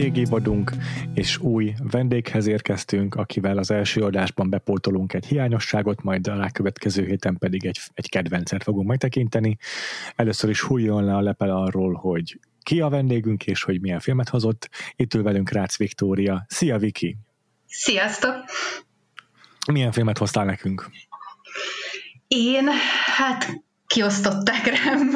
Folytatódik vendégévadunk, és új vendéghez érkeztünk, akivel az első adásban bepótolunk egy hiányosságot, majd a rákövetkező héten pedig egy, egy kedvencet fogunk megtekinteni. Először is hújjon le a lepel arról, hogy ki a vendégünk, és hogy milyen filmet hozott. Itt ül velünk Rácz Viktória. Szia, Viki! Sziasztok! Milyen filmet hoztál nekünk? Én, hát kiosztották rám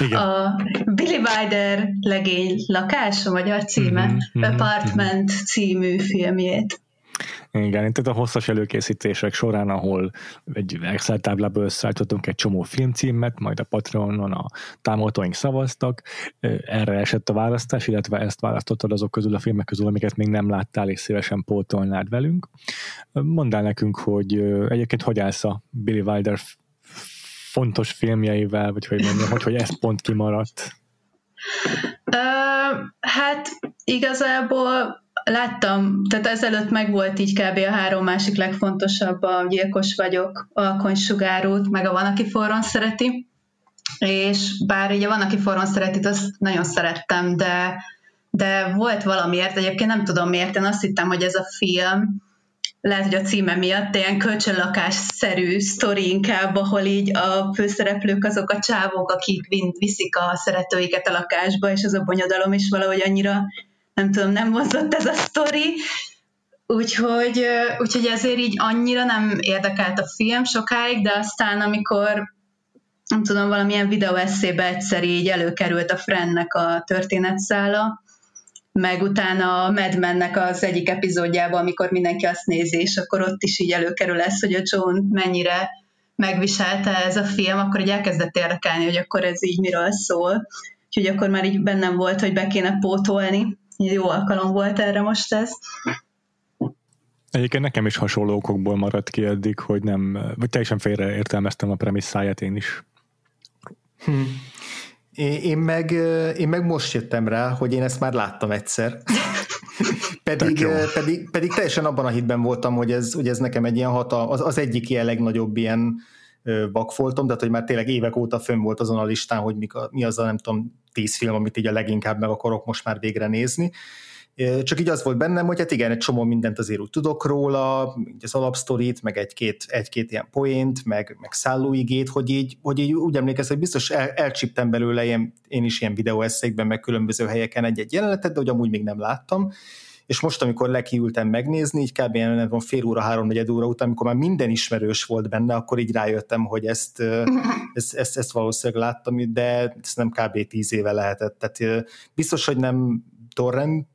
Igen. a Billy Wilder legény lakás, a magyar címe, mm-hmm, Apartment mm-hmm. című filmjét. Igen, tehát a hosszas előkészítések során, ahol egy Excel táblából összeállítottunk egy csomó filmcímet, majd a Patreonon a támogatóink szavaztak, erre esett a választás, illetve ezt választottad azok közül a filmek közül, amiket még nem láttál, és szívesen pótolnád velünk. Mondd el nekünk, hogy egyébként hogy állsz a Billy Wilder fontos filmjeivel, vagy hogy mondjam, hogy, hogy ez pont kimaradt? Uh, hát igazából láttam, tehát ezelőtt meg volt így kb. a három másik legfontosabb, a Gyilkos vagyok, Alkonysugárút, meg a Van, aki forron szereti, és bár ugye Van, aki forron szereti, azt nagyon szerettem, de, de volt valamiért, egyébként nem tudom miért, én azt hittem, hogy ez a film, lehet, hogy a címe miatt ilyen kölcsönlakás-szerű sztori inkább, ahol így a főszereplők azok a csávok, akik viszik a szeretőiket a lakásba, és az a bonyodalom is valahogy annyira, nem tudom, nem mozdott ez a sztori. Úgyhogy, úgyhogy ezért így annyira nem érdekelt a film sokáig, de aztán amikor nem tudom, valamilyen videó eszébe egyszer így előkerült a Frennek a történetszála, meg utána a Mad Men-nek az egyik epizódjában, amikor mindenki azt nézi, és akkor ott is így előkerül ez, hogy a John mennyire megviselte ez a film, akkor így elkezdett érdekelni, hogy akkor ez így miről szól. Úgyhogy akkor már így bennem volt, hogy be kéne pótolni. Jó alkalom volt erre most ez. Egyébként nekem is hasonló okokból maradt ki eddig, hogy nem, vagy teljesen félreértelmeztem a premisszáját én is. Hm. Én meg, én meg most jöttem rá, hogy én ezt már láttam egyszer. pedig, pedig, pedig teljesen abban a hitben voltam, hogy ez, hogy ez nekem egy ilyen hatal, az, az egyik ilyen legnagyobb ilyen vakfoltom, tehát hogy már tényleg évek óta fönn volt azon a listán, hogy mi, mi az a nem tudom, tíz film, amit így a leginkább meg akarok most már végre nézni. Csak így az volt bennem, hogy hát igen, egy csomó mindent azért úgy tudok róla, az alapsztorit, meg egy-két, egy-két ilyen poént, meg, meg szállóigét, hogy így, hogy így úgy emlékezem, hogy biztos el, elcsíptem belőle ilyen, én is ilyen videóeszékben, meg különböző helyeken egy-egy jelenetet, de hogy amúgy még nem láttam. És most, amikor lekiültem megnézni, így kb. van fél óra, háromnegyed óra után, amikor már minden ismerős volt benne, akkor így rájöttem, hogy ezt, ezt, ezt, ezt valószínűleg láttam, de ezt nem kb. tíz éve lehetett. Tehát biztos, hogy nem torrent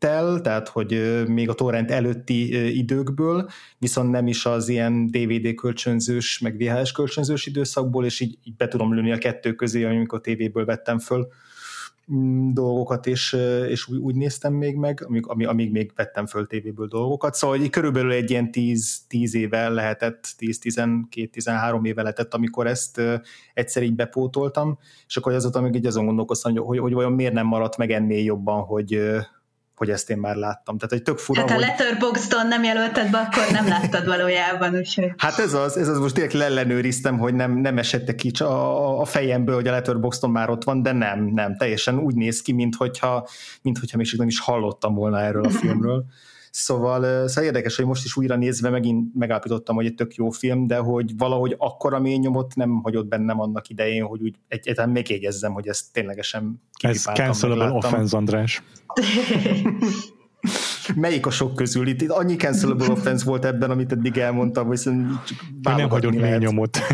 tel, tehát hogy még a torrent előtti időkből, viszont nem is az ilyen DVD kölcsönzős, meg VHS kölcsönzős időszakból, és így, így be tudom lőni a kettő közé, amikor tévéből vettem föl mm, dolgokat, és, és úgy, úgy néztem még meg, amíg, amíg még vettem föl tévéből dolgokat. Szóval hogy körülbelül egy ilyen 10, 10 éve lehetett, 10-12-13 éve lehetett, amikor ezt egyszer így bepótoltam, és akkor azóta még így azon gondolkoztam, hogy, hogy, hogy vajon miért nem maradt meg ennél jobban, hogy, hogy ezt én már láttam. Tehát egy tök fura, Hát a hogy... Letterboxdon nem jelölted be, akkor nem láttad valójában, úgyhogy... Hát ez az, ez az most tényleg leellenőriztem, hogy nem, nem esette ki a, a fejemből, hogy a Letterboxdon már ott van, de nem, nem, teljesen úgy néz ki, mint hogyha, mint hogyha még nem is hallottam volna erről a filmről. Szóval, szóval érdekes, hogy most is újra nézve megint megállapítottam, hogy egy tök jó film, de hogy valahogy akkora mély nyomot nem hagyott bennem annak idején, hogy úgy egyáltalán még égezzem, hogy ezt ténylegesen Ez cancelable offense, András. Melyik a sok közül? Itt, itt annyi cancelable offense volt ebben, amit eddig elmondtam, hogy csak nem hagyott mély nyomot.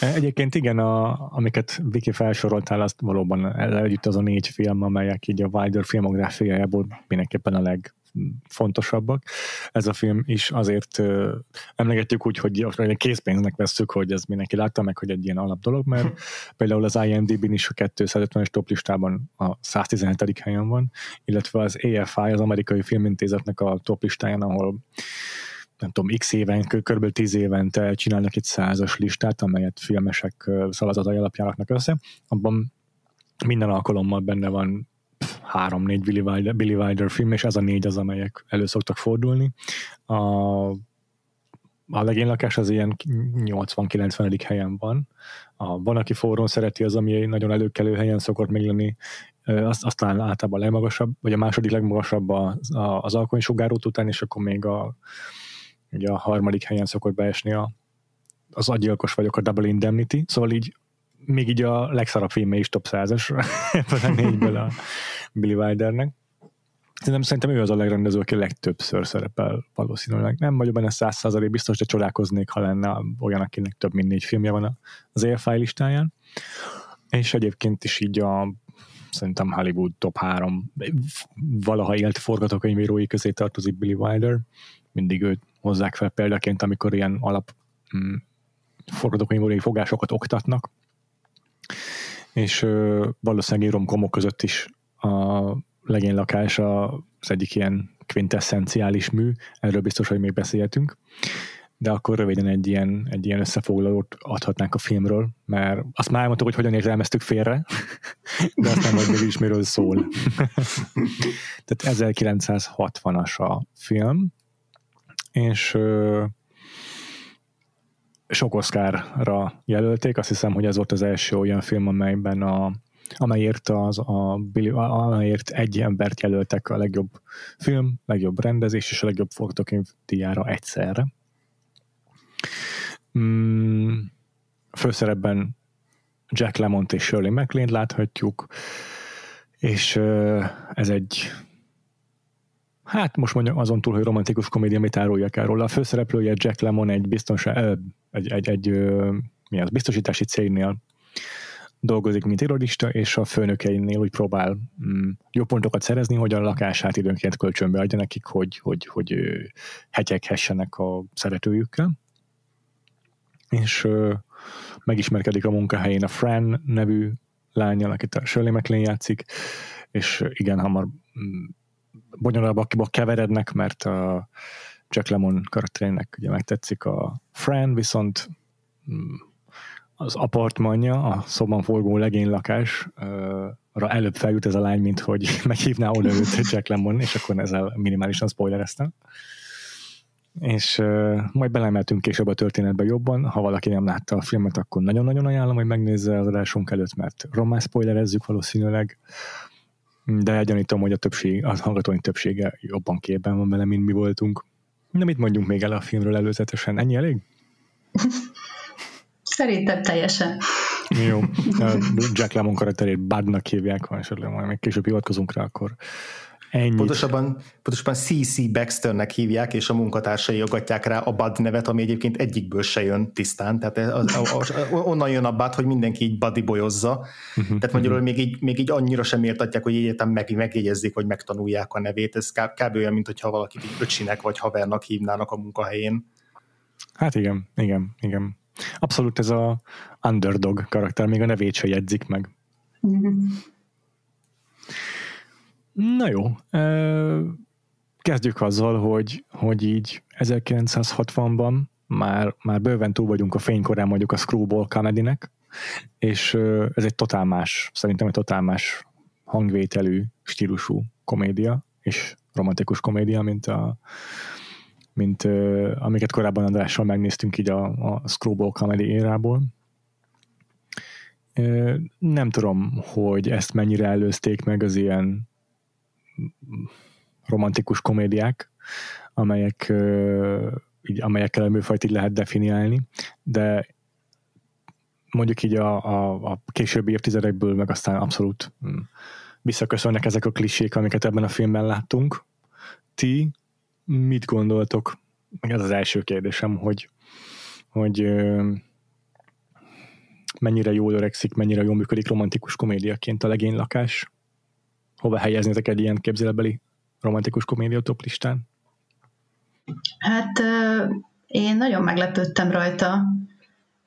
Egyébként igen, a, amiket Viki felsoroltál, azt valóban együtt az a négy film, amelyek így a Wilder filmográfiájából mindenképpen a leg fontosabbak. Ez a film is azért uh, emlegetjük úgy, hogy készpénznek veszük, hogy ez mindenki látta meg, hogy egy ilyen alap dolog, mert például az IMDb-n is a 250-es top listában a 117. helyen van, illetve az AFI, az amerikai filmintézetnek a top listáján, ahol nem tudom, x éven, kb. 10 évente csinálnak egy százas listát, amelyet filmesek szavazatai alapján raknak össze, abban minden alkalommal benne van három-négy Billy Wilder, film, és ez a négy az, amelyek elő szoktak fordulni. A, a legénylakás az ilyen 80-90. helyen van. A, van, aki forrón szereti, az, ami nagyon előkelő helyen szokott még lenni, azt, aztán általában a legmagasabb, vagy a második legmagasabb az, az alkonysugárót után, és akkor még a, ugye a harmadik helyen szokott beesni a, az agyilkos vagyok, a Double Indemnity, szóval így még így a legszarabb filmje is top 100-as ebből a négyből a Billy Wildernek. Szerintem, szerintem ő az a legrendező, aki legtöbbször szerepel valószínűleg. Nem vagyok benne száz százalék biztos, de csodálkoznék, ha lenne olyan, akinek több mint négy filmje van az AFI listáján. És egyébként is így a szerintem Hollywood top 3 valaha élt forgatókönyvírói közé tartozik Billy Wilder. Mindig őt hozzák fel példaként, amikor ilyen alap mm, forgatókönyvírói fogásokat oktatnak. És ö, valószínűleg romkomok között is a legénylakás az egyik ilyen quintessenciális mű, erről biztos, hogy még beszélhetünk, de akkor röviden egy ilyen, egy ilyen összefoglalót adhatnánk a filmről, mert azt már elmondtuk, hogy hogyan értelmeztük félre, de aztán majd mégis miről szól. Tehát 1960-as a film, és ö, sok Oscarra jelölték, azt hiszem, hogy ez volt az első olyan film, amelyben a amelyért, az, a, amelyért egy embert jelöltek a legjobb film, legjobb rendezés és a legjobb forgatókönyv díjára egyszerre. Mm, főszerepben Jack Lemont és Shirley MacLaine láthatjuk, és ez egy hát most mondjam azon túl, hogy romantikus komédia, mit áruljak el róla. A főszereplője Jack Lemon egy, biztonság, egy, egy, egy, mi az, biztosítási cégnél dolgozik, mint irodista, és a főnökeinél úgy próbál mm, jó pontokat szerezni, hogy a lakását időnként kölcsönbe adja nekik, hogy, hogy, hogy hetyeghessenek a szeretőjükkel. És ö, megismerkedik a munkahelyén a Fran nevű lányjal, akit a Shirley MacLaine játszik, és igen, hamar mm, bonyolultabbakba keverednek, mert a Jack Lemon karakterének ugye megtetszik a Fran, viszont mm, az apartmanja, a szoban forgó legénylakásra előbb feljut ez a lány, mint hogy meghívná oda őt Jack Lemmon, és akkor ezzel minimálisan spoilereztem. És uh, majd belemeltünk később a történetbe jobban. Ha valaki nem látta a filmet, akkor nagyon-nagyon ajánlom, hogy megnézze az adásunk előtt, mert román spoilerezzük valószínűleg. De gyanítom, hogy a többség, a hallgatóink többsége jobban képben van vele, mint mi voltunk. Na mit mondjunk még el a filmről előzetesen? Ennyi elég? Szerintem teljesen. Jó. Jack Lemon karakterét Budnak hívják, ha esetleg majd még később hivatkozunk rá, akkor Ennyit. Pontosabban, pontosabban C.C. Baxternek hívják, és a munkatársai jogatják rá a Bud nevet, ami egyébként egyikből se jön tisztán, tehát az, az, az, onnan jön a Bud, hogy mindenki így Buddy bolyozza, uh-huh, tehát magyarul uh-huh. még, így, még így annyira sem értatják, hogy egyetem meg, megjegyezzék, vagy megtanulják a nevét, ez kb. kb. olyan, mint hogyha valakit így öcsinek vagy havernak hívnának a munkahelyén. Hát igen, igen, igen. Abszolút ez a underdog karakter, még a nevét se jegyzik meg. Na jó, kezdjük azzal, hogy, hogy így 1960-ban már, már bőven túl vagyunk a fénykorán mondjuk a screwball comedy és ez egy totál más, szerintem egy totál más hangvételű, stílusú komédia, és romantikus komédia, mint a, mint uh, amiket korábban Andrással megnéztünk így a, a Screwball Comedy érából. Uh, nem tudom, hogy ezt mennyire előzték meg az ilyen romantikus komédiák, amelyek, így, amelyekkel a műfajt így lehet definiálni, de mondjuk így a, a, a későbbi évtizedekből meg aztán abszolút mm, visszaköszönnek ezek a klisék, amiket ebben a filmben láttunk. Ti mit gondoltok? Ez az első kérdésem, hogy, hogy mennyire jól öregszik, mennyire jól működik romantikus komédiaként a legénylakás? Hova helyeznétek egy ilyen képzeletbeli romantikus komédia top listán? Hát én nagyon meglepődtem rajta.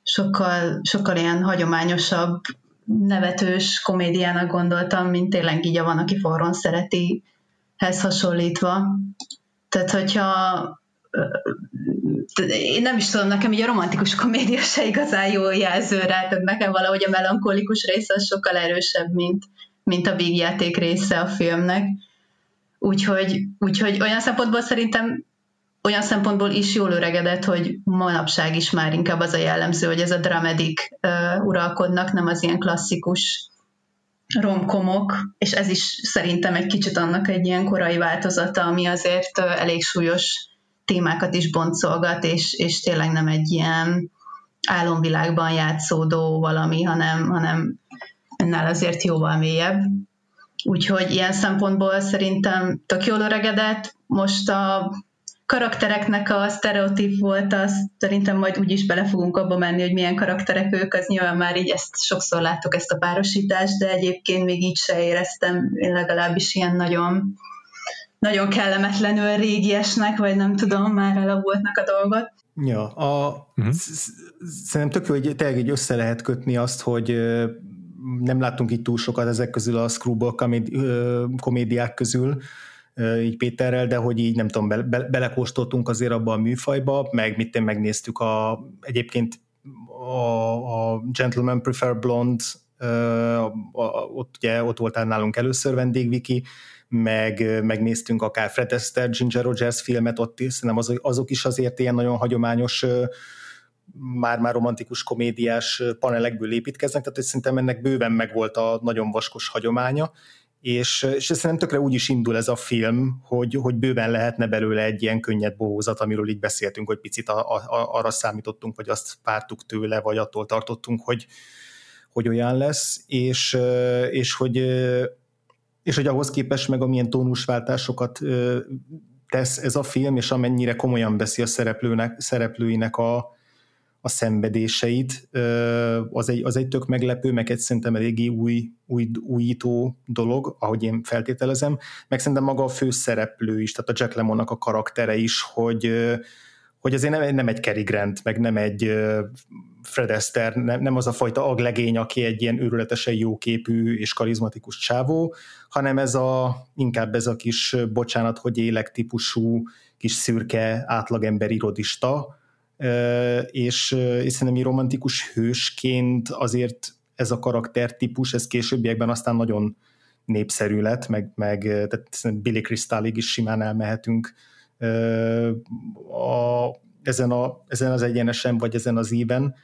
Sokkal, sokkal ilyen hagyományosabb, nevetős komédiának gondoltam, mint tényleg így a van, aki forron szereti, hez hasonlítva. Tehát, hogyha én nem is tudom, nekem így a romantikus komédia se igazán jó jelző rá, tehát nekem valahogy a melankolikus része az sokkal erősebb, mint, mint a vígjáték része a filmnek. Úgyhogy, úgyhogy olyan szempontból szerintem olyan szempontból is jól öregedett, hogy manapság is már inkább az a jellemző, hogy ez a dramedik uh, uralkodnak, nem az ilyen klasszikus romkomok, és ez is szerintem egy kicsit annak egy ilyen korai változata, ami azért uh, elég súlyos témákat is boncolgat, és, és tényleg nem egy ilyen álomvilágban játszódó valami, hanem, hanem ennél azért jóval mélyebb. Úgyhogy ilyen szempontból szerintem tök jól öregedett. Most a karaktereknek a sztereotíp volt, az szerintem majd úgyis bele fogunk abba menni, hogy milyen karakterek ők, az nyilván már így ezt sokszor láttuk ezt a párosítást, de egyébként még így se éreztem én legalábbis ilyen nagyon nagyon kellemetlenül régiesnek, vagy nem tudom, már elavultnak a dolgot. Ja, a, uh-huh. szerintem tök jó, hogy tényleg így össze lehet kötni azt, hogy nem láttunk itt túl sokat ezek közül a screwball komédi, komédiák közül, így Péterrel, de hogy így nem tudom, be, be, belekóstoltunk azért abba a műfajba, meg mit én megnéztük a, egyébként a, a Gentleman Prefer Blonde, a, a, ott, ugye, ott voltál nálunk először vendégviki, meg megnéztünk akár Fred Astaire, Ginger Rogers filmet, ott is, szerintem azok, azok is azért ilyen nagyon hagyományos már-már romantikus komédiás panelekből építkeznek, tehát hogy szerintem ennek bőven megvolt a nagyon vaskos hagyománya, és, és szerintem tökre úgy is indul ez a film, hogy, hogy bőven lehetne belőle egy ilyen könnyed bohózat, amiről így beszéltünk, hogy picit a, a, arra számítottunk, vagy azt pártuk tőle, vagy attól tartottunk, hogy, hogy olyan lesz, és, és hogy és hogy ahhoz képest meg amilyen tónusváltásokat tesz ez a film, és amennyire komolyan veszi a szereplőnek, szereplőinek a, a szenvedéseit, az egy, az egy tök meglepő, meg egy szerintem eléggé új, új, újító dolog, ahogy én feltételezem, meg szerintem maga a főszereplő is, tehát a Jack Lemonnak a karaktere is, hogy, hogy azért nem, nem egy Cary Grant, meg nem egy Fred Astaire, nem, nem az a fajta aglegény, aki egy ilyen őrületesen jóképű és karizmatikus csávó, hanem ez a, inkább ez a kis bocsánat, hogy élek típusú kis szürke átlagember irodista, és, és szerintem romantikus hősként azért ez a karaktertípus, ez későbbiekben aztán nagyon népszerű lett, meg, meg tehát Billy Crystallig is simán elmehetünk a, ezen, a, ezen az egyenesen, vagy ezen az íven.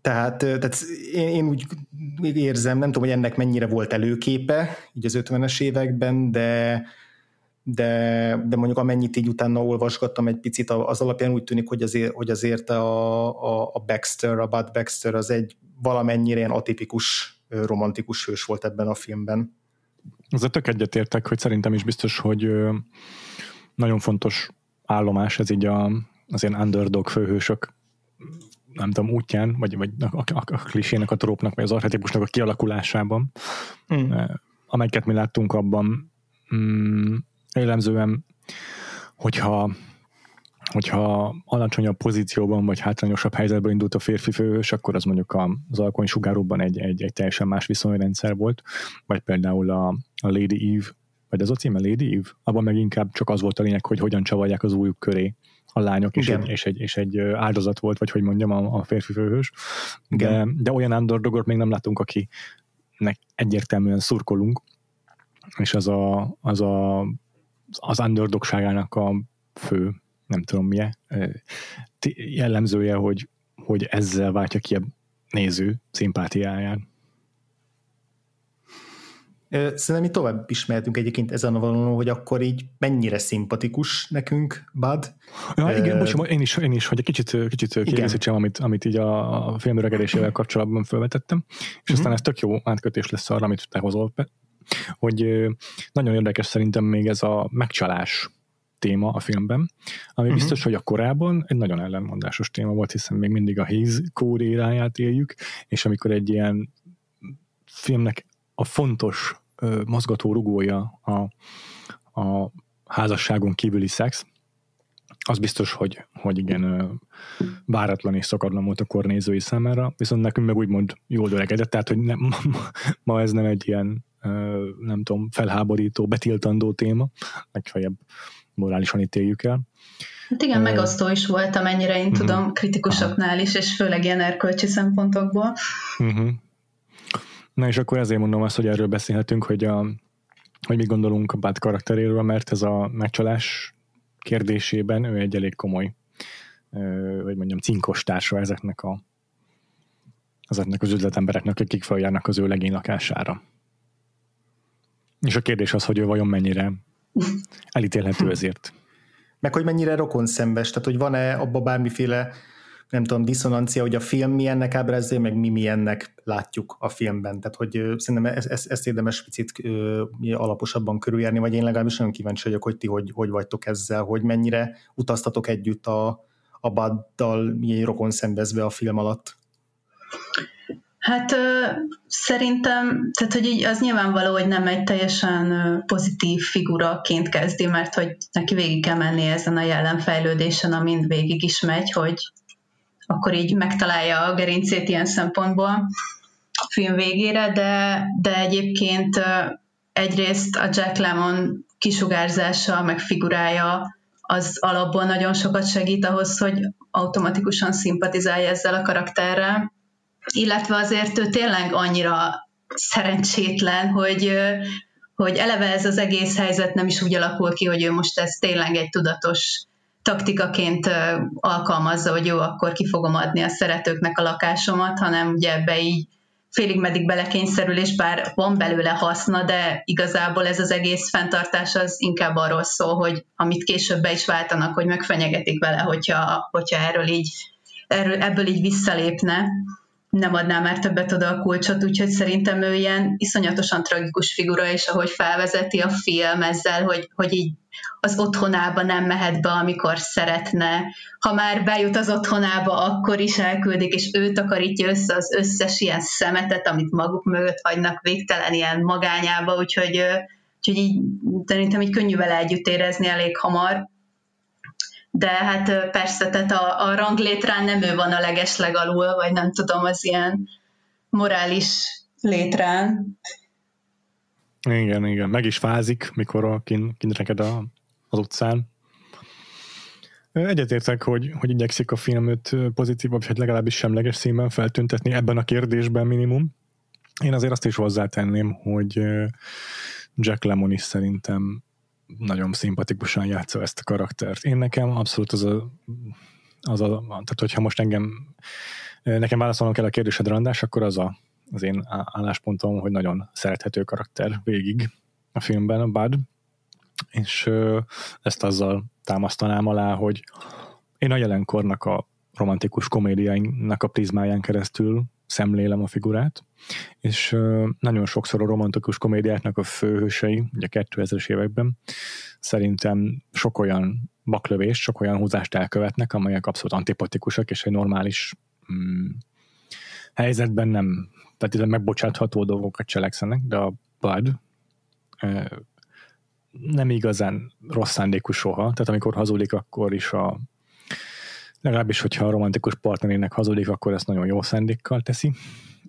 Tehát, tehát én, én úgy érzem, nem tudom, hogy ennek mennyire volt előképe így az 50-es években, de, de, de mondjuk amennyit így utána olvasgattam egy picit, az alapján úgy tűnik, hogy azért, hogy azért a, a, a Baxter, a Bud Baxter az egy valamennyire ilyen atipikus romantikus hős volt ebben a filmben. Ezzel tök egyetértek, hogy szerintem is biztos, hogy nagyon fontos állomás ez így a, az ilyen underdog főhősök nem tudom, útján, vagy, vagy a, a, a klisének, a trópnak, vagy az archetipusnak a kialakulásában, mm. amelyeket mi láttunk abban, mm, jellemzően, hogyha hogyha alacsonyabb pozícióban vagy hátrányosabb helyzetben indult a férfi főhős, akkor az mondjuk az alkony sugáróban egy, egy, egy teljesen más viszonyrendszer volt, vagy például a, a Lady Eve, vagy az a címe? Lady Eve, abban meg inkább csak az volt a lényeg, hogy hogyan csavarják az újuk köré a lányok, és egy, és, egy, és egy áldozat volt, vagy hogy mondjam, a, a férfi főhős. De, de olyan underdogot még nem látunk, akinek egyértelműen szurkolunk, és az a, az, a, az underdogságának a fő nem tudom milyen, jellemzője, hogy, hogy ezzel váltja ki a néző szimpátiáját. Szerintem mi tovább is mehetünk egyébként ezen a vonalon, hogy akkor így mennyire szimpatikus nekünk Bud. Ja, igen, uh, bocs, én is, én is, hogy egy kicsit, kicsit kiegészítsem, amit, amit így a, a film öregedésével kapcsolatban felvetettem, és uh-huh. aztán ez tök jó átkötés lesz arra, amit te hozol hogy nagyon érdekes szerintem még ez a megcsalás téma a filmben, ami uh-huh. biztos, hogy a korábban egy nagyon ellenmondásos téma volt, hiszen még mindig a Hayes kóréráját éljük, és amikor egy ilyen filmnek a fontos ö, mozgató rugója a, a házasságon kívüli szex, az biztos, hogy, hogy igen, váratlan és szakadlan volt a kornézői számára, viszont nekünk meg úgymond jól öregedett, tehát hogy nem, ma ez nem egy ilyen, nem tudom, felháborító, betiltandó téma, legfeljebb morálisan ítéljük el. Hát igen, megosztó is volt, amennyire én uh-huh. tudom, kritikusoknál is, és főleg ilyen erkölcsi szempontokból. Uh-huh. Na és akkor ezért mondom azt, hogy erről beszélhetünk, hogy, a, hogy mi gondolunk a Bát karakteréről, mert ez a megcsalás kérdésében ő egy elég komoly, vagy mondjam, cinkos társa ezeknek a ezeknek az üzletembereknek, akik feljárnak az ő legény lakására. És a kérdés az, hogy ő vajon mennyire elítélhető ezért. Meg hogy mennyire rokon szembes, tehát hogy van-e abba bármiféle nem tudom, diszonancia, hogy a film milyennek ábrázolja, meg mi milyennek látjuk a filmben. Tehát, hogy szerintem ezt, ezt, ezt érdemes picit ö, alaposabban körüljárni, vagy én legalábbis nagyon kíváncsi vagyok, hogy ti hogy, hogy vagytok ezzel, hogy mennyire utaztatok együtt a, a baddal, milyen rokon szembezve a film alatt. Hát ö, szerintem, tehát hogy így az nyilvánvaló, hogy nem egy teljesen pozitív figuraként kezdi, mert hogy neki végig kell menni ezen a jelenfejlődésen, amin végig is megy, hogy akkor így megtalálja a gerincét ilyen szempontból a film végére, de, de egyébként egyrészt a Jack Lemmon kisugárzása, meg figurája az alapból nagyon sokat segít ahhoz, hogy automatikusan szimpatizálja ezzel a karakterrel, illetve azért ő tényleg annyira szerencsétlen, hogy, hogy eleve ez az egész helyzet nem is úgy alakul ki, hogy ő most ez tényleg egy tudatos taktikaként alkalmazza, hogy jó, akkor ki fogom adni a szeretőknek a lakásomat, hanem ugye ebbe így félig meddig belekényszerül, és bár van belőle haszna, de igazából ez az egész fenntartás az inkább arról szól, hogy amit később be is váltanak, hogy megfenyegetik vele, hogyha, hogyha erről így, erről, ebből így visszalépne nem adná már többet oda a kulcsot, úgyhogy szerintem ő ilyen iszonyatosan tragikus figura, és ahogy felvezeti a film ezzel, hogy, hogy így az otthonába nem mehet be, amikor szeretne. Ha már bejut az otthonába, akkor is elküldik, és ő takarítja össze az összes ilyen szemetet, amit maguk mögött hagynak végtelen ilyen magányába, úgyhogy, úgyhogy így szerintem így könnyű vele együtt érezni elég hamar de hát persze, tehát a, a ranglétrán nem ő van a leges legalul, vagy nem tudom, az ilyen morális létrán. Igen, igen, meg is fázik, mikor a kin, kinreked a, az utcán. Egyetértek, hogy, hogy igyekszik a filmet pozitívabb, vagy legalábbis semleges színben feltüntetni ebben a kérdésben minimum. Én azért azt is hozzátenném, hogy Jack Lemmon is szerintem nagyon szimpatikusan játsza ezt a karaktert. Én nekem abszolút az a, az a tehát hogyha most engem nekem válaszolnom kell a kérdésed randás, akkor az a, az én álláspontom, hogy nagyon szerethető karakter végig a filmben, a Bud, és ezt azzal támasztanám alá, hogy én a jelenkornak a romantikus komédiáinknak a prizmáján keresztül szemlélem a figurát, és nagyon sokszor a romantikus komédiáknak a főhősei, ugye 2000-es években szerintem sok olyan baklövést, sok olyan húzást elkövetnek, amelyek abszolút antipatikusak, és egy normális mm, helyzetben nem, tehát megbocsátható dolgokat cselekszenek, de a Bud nem igazán rossz szándékú soha, tehát amikor hazudik, akkor is a legalábbis, hogyha a romantikus partnerének hazudik, akkor ezt nagyon jó szándékkal teszi,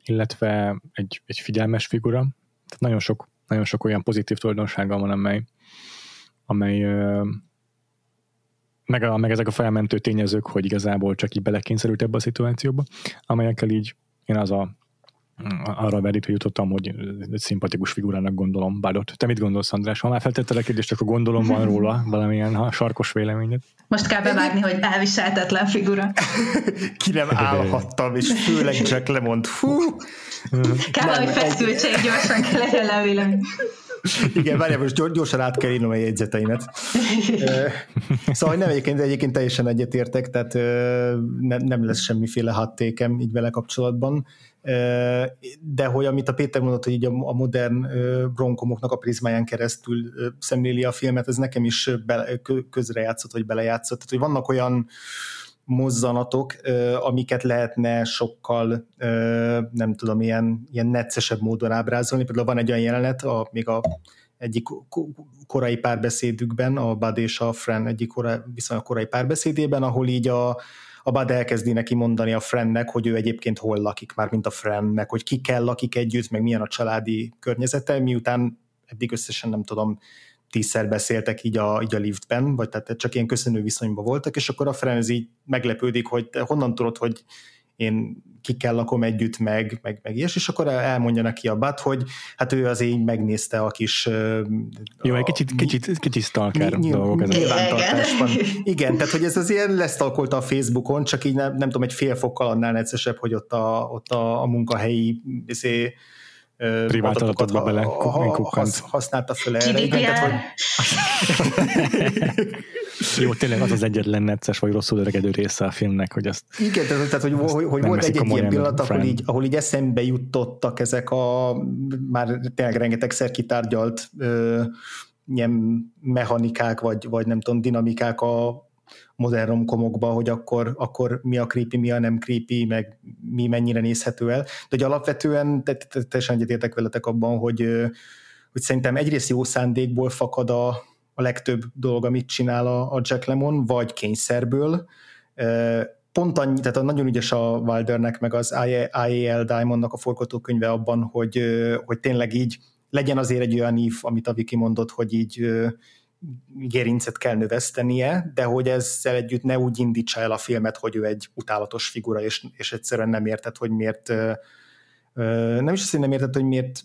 illetve egy, egy figyelmes figura, tehát nagyon sok, nagyon sok olyan pozitív tulajdonsága van, amely, amely meg, a, meg ezek a felmentő tényezők, hogy igazából csak így belekényszerült ebbe a szituációba, amelyekkel így én az a arra verítve jutottam, hogy egy szimpatikus figurának gondolom Bádot. Te mit gondolsz, András? Ha már feltetted a kérdést, akkor gondolom van róla valamilyen ha, sarkos véleményed. Most kell bevágni, hogy elviselhetetlen figura. Ki nem állhattam, és főleg csak lemond. Hú! Kell, hogy feszültség, gyorsan kell legyen levélemény. Igen, várjál, most gyorsan át kell írnom a jegyzeteimet. szóval nem egyébként, egyébként teljesen egyetértek, tehát nem, nem lesz semmiféle hattékem így vele kapcsolatban de hogy amit a Péter mondott, hogy így a modern romkomoknak a prizmáján keresztül szemléli a filmet, ez nekem is közrejátszott, vagy belejátszott. Tehát, hogy vannak olyan mozzanatok, amiket lehetne sokkal, nem tudom, ilyen, ilyen neccesebb módon ábrázolni. Például van egy olyan jelenet, a, még a egyik korai párbeszédükben, a Bud és a Fran egyik korai, viszonylag korai párbeszédében, ahol így a, a Bud elkezdi neki mondani a Frennek, hogy ő egyébként hol lakik, már mint a Frennek, hogy ki kell lakik együtt, meg milyen a családi környezete, miután eddig összesen nem tudom, tízszer beszéltek így a, így a liftben, vagy tehát csak ilyen köszönő viszonyban voltak, és akkor a Frenz így meglepődik, hogy honnan tudod, hogy én kikkel lakom együtt, meg, meg, meg és, és akkor elmondja neki a Bat, hogy hát ő az én megnézte a kis... Jó, egy kicsit, kicsit, kicsit stalker ny- dolgok ezek. Nyilvántartásban. Igen, tehát hogy ez az ilyen lesztalkolta a Facebookon, csak így nem, nem tudom, egy fél fokkal annál egyszerűbb, hogy ott a, ott a, a munkahelyi izé, privát adatokba bele kukkant. Használta föl erre. Igen, tehát, hogy... Jó, tényleg az az egyetlen necces vagy rosszul öregedő része a filmnek, hogy azt Igen, tehát, tehát hogy, hogy, hogy volt egy-egy ilyen pillanat, ahol így, ahol így eszembe jutottak ezek a már tényleg rengetegszer kitárgyalt ö, ilyen mechanikák, vagy, vagy nem tudom, dinamikák a, modern romkomokba, hogy akkor, akkor mi a creepy, mi a nem creepy, meg mi mennyire nézhető el. De hogy alapvetően teljesen egyetértek veletek abban, hogy, hogy szerintem egyrészt jó szándékból fakad a, a legtöbb dolog, amit csinál a, a Jack Lemon, vagy kényszerből. Pont annyi, tehát nagyon ügyes a Wildernek, meg az IAL Diamondnak a forgatókönyve abban, hogy, hogy tényleg így legyen azért egy olyan ív, amit a Viki mondott, hogy így gérincet kell növesztenie, de hogy ezzel együtt ne úgy indítsa el a filmet, hogy ő egy utálatos figura, és, és egyszerűen nem érted, hogy miért nem is azt, hogy nem érted, hogy miért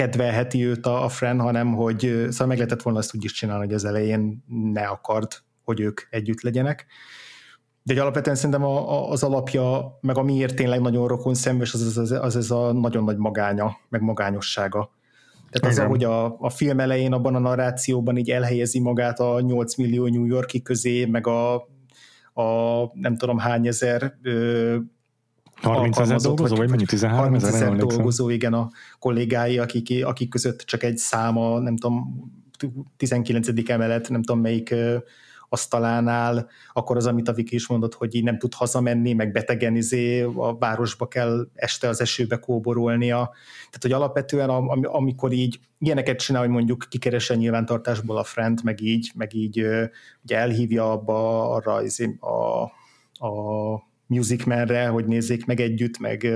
kedvelheti őt a, a friend, hanem hogy szóval meg lehetett volna ezt úgy is csinálni, hogy az elején ne akart, hogy ők együtt legyenek. De egy alapvetően szerintem a, a, az alapja, meg a miért tényleg nagyon rokon szemves, az, az, az, az ez a nagyon nagy magánya, meg magányossága tehát az, hogy a, a film elején abban a narrációban így elhelyezi magát a 8 millió New Yorki közé, meg a, a nem tudom hány ezer 30 ezer dolgozó, vagy mennyi? 13 30 ezer dolgozó, igen, a kollégái, akik, akik között csak egy száma, nem tudom, 19. emelet, nem tudom melyik asztalánál, akkor az, amit a Viki is mondott, hogy így nem tud hazamenni, meg betegen izé, a városba kell este az esőbe kóborolnia. Tehát, hogy alapvetően am, amikor így ilyeneket csinál, hogy mondjuk kikeresen nyilvántartásból a friend, meg így, meg így ugye elhívja abba arra izé, a, a Music Man-re, hogy nézzék meg együtt, meg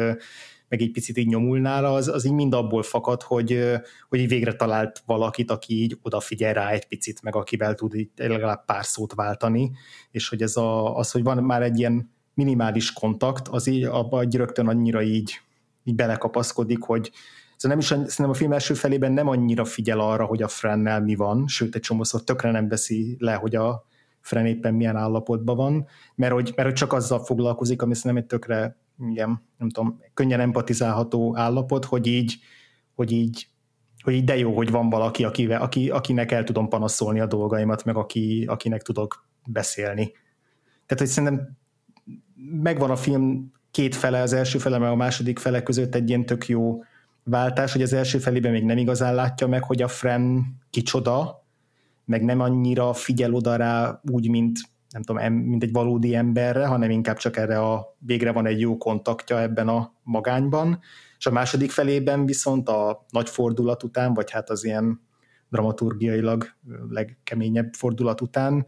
meg egy picit így nyomul nála, az, az így mind abból fakad, hogy, hogy így végre talált valakit, aki így odafigyel rá egy picit, meg akivel tud így legalább pár szót váltani, és hogy ez a, az, hogy van már egy ilyen minimális kontakt, az így abban rögtön annyira így, így belekapaszkodik, hogy Szóval nem is, szerintem a film első felében nem annyira figyel arra, hogy a Frennel mi van, sőt egy csomószor tökre nem veszi le, hogy a Fren éppen milyen állapotban van, mert hogy, mert hogy csak azzal foglalkozik, ami szerintem egy tökre igen, nem tudom, könnyen empatizálható állapot, hogy így, hogy így, hogy így de jó, hogy van valaki, akivel, aki, akinek el tudom panaszolni a dolgaimat, meg aki, akinek tudok beszélni. Tehát, hogy szerintem megvan a film két fele, az első fele, meg a második fele között egy ilyen tök jó váltás, hogy az első felében még nem igazán látja meg, hogy a Fren kicsoda, meg nem annyira figyel oda rá úgy, mint nem tudom, mint egy valódi emberre, hanem inkább csak erre a végre van egy jó kontaktja ebben a magányban, és a második felében viszont a nagy fordulat után, vagy hát az ilyen dramaturgiailag legkeményebb fordulat után,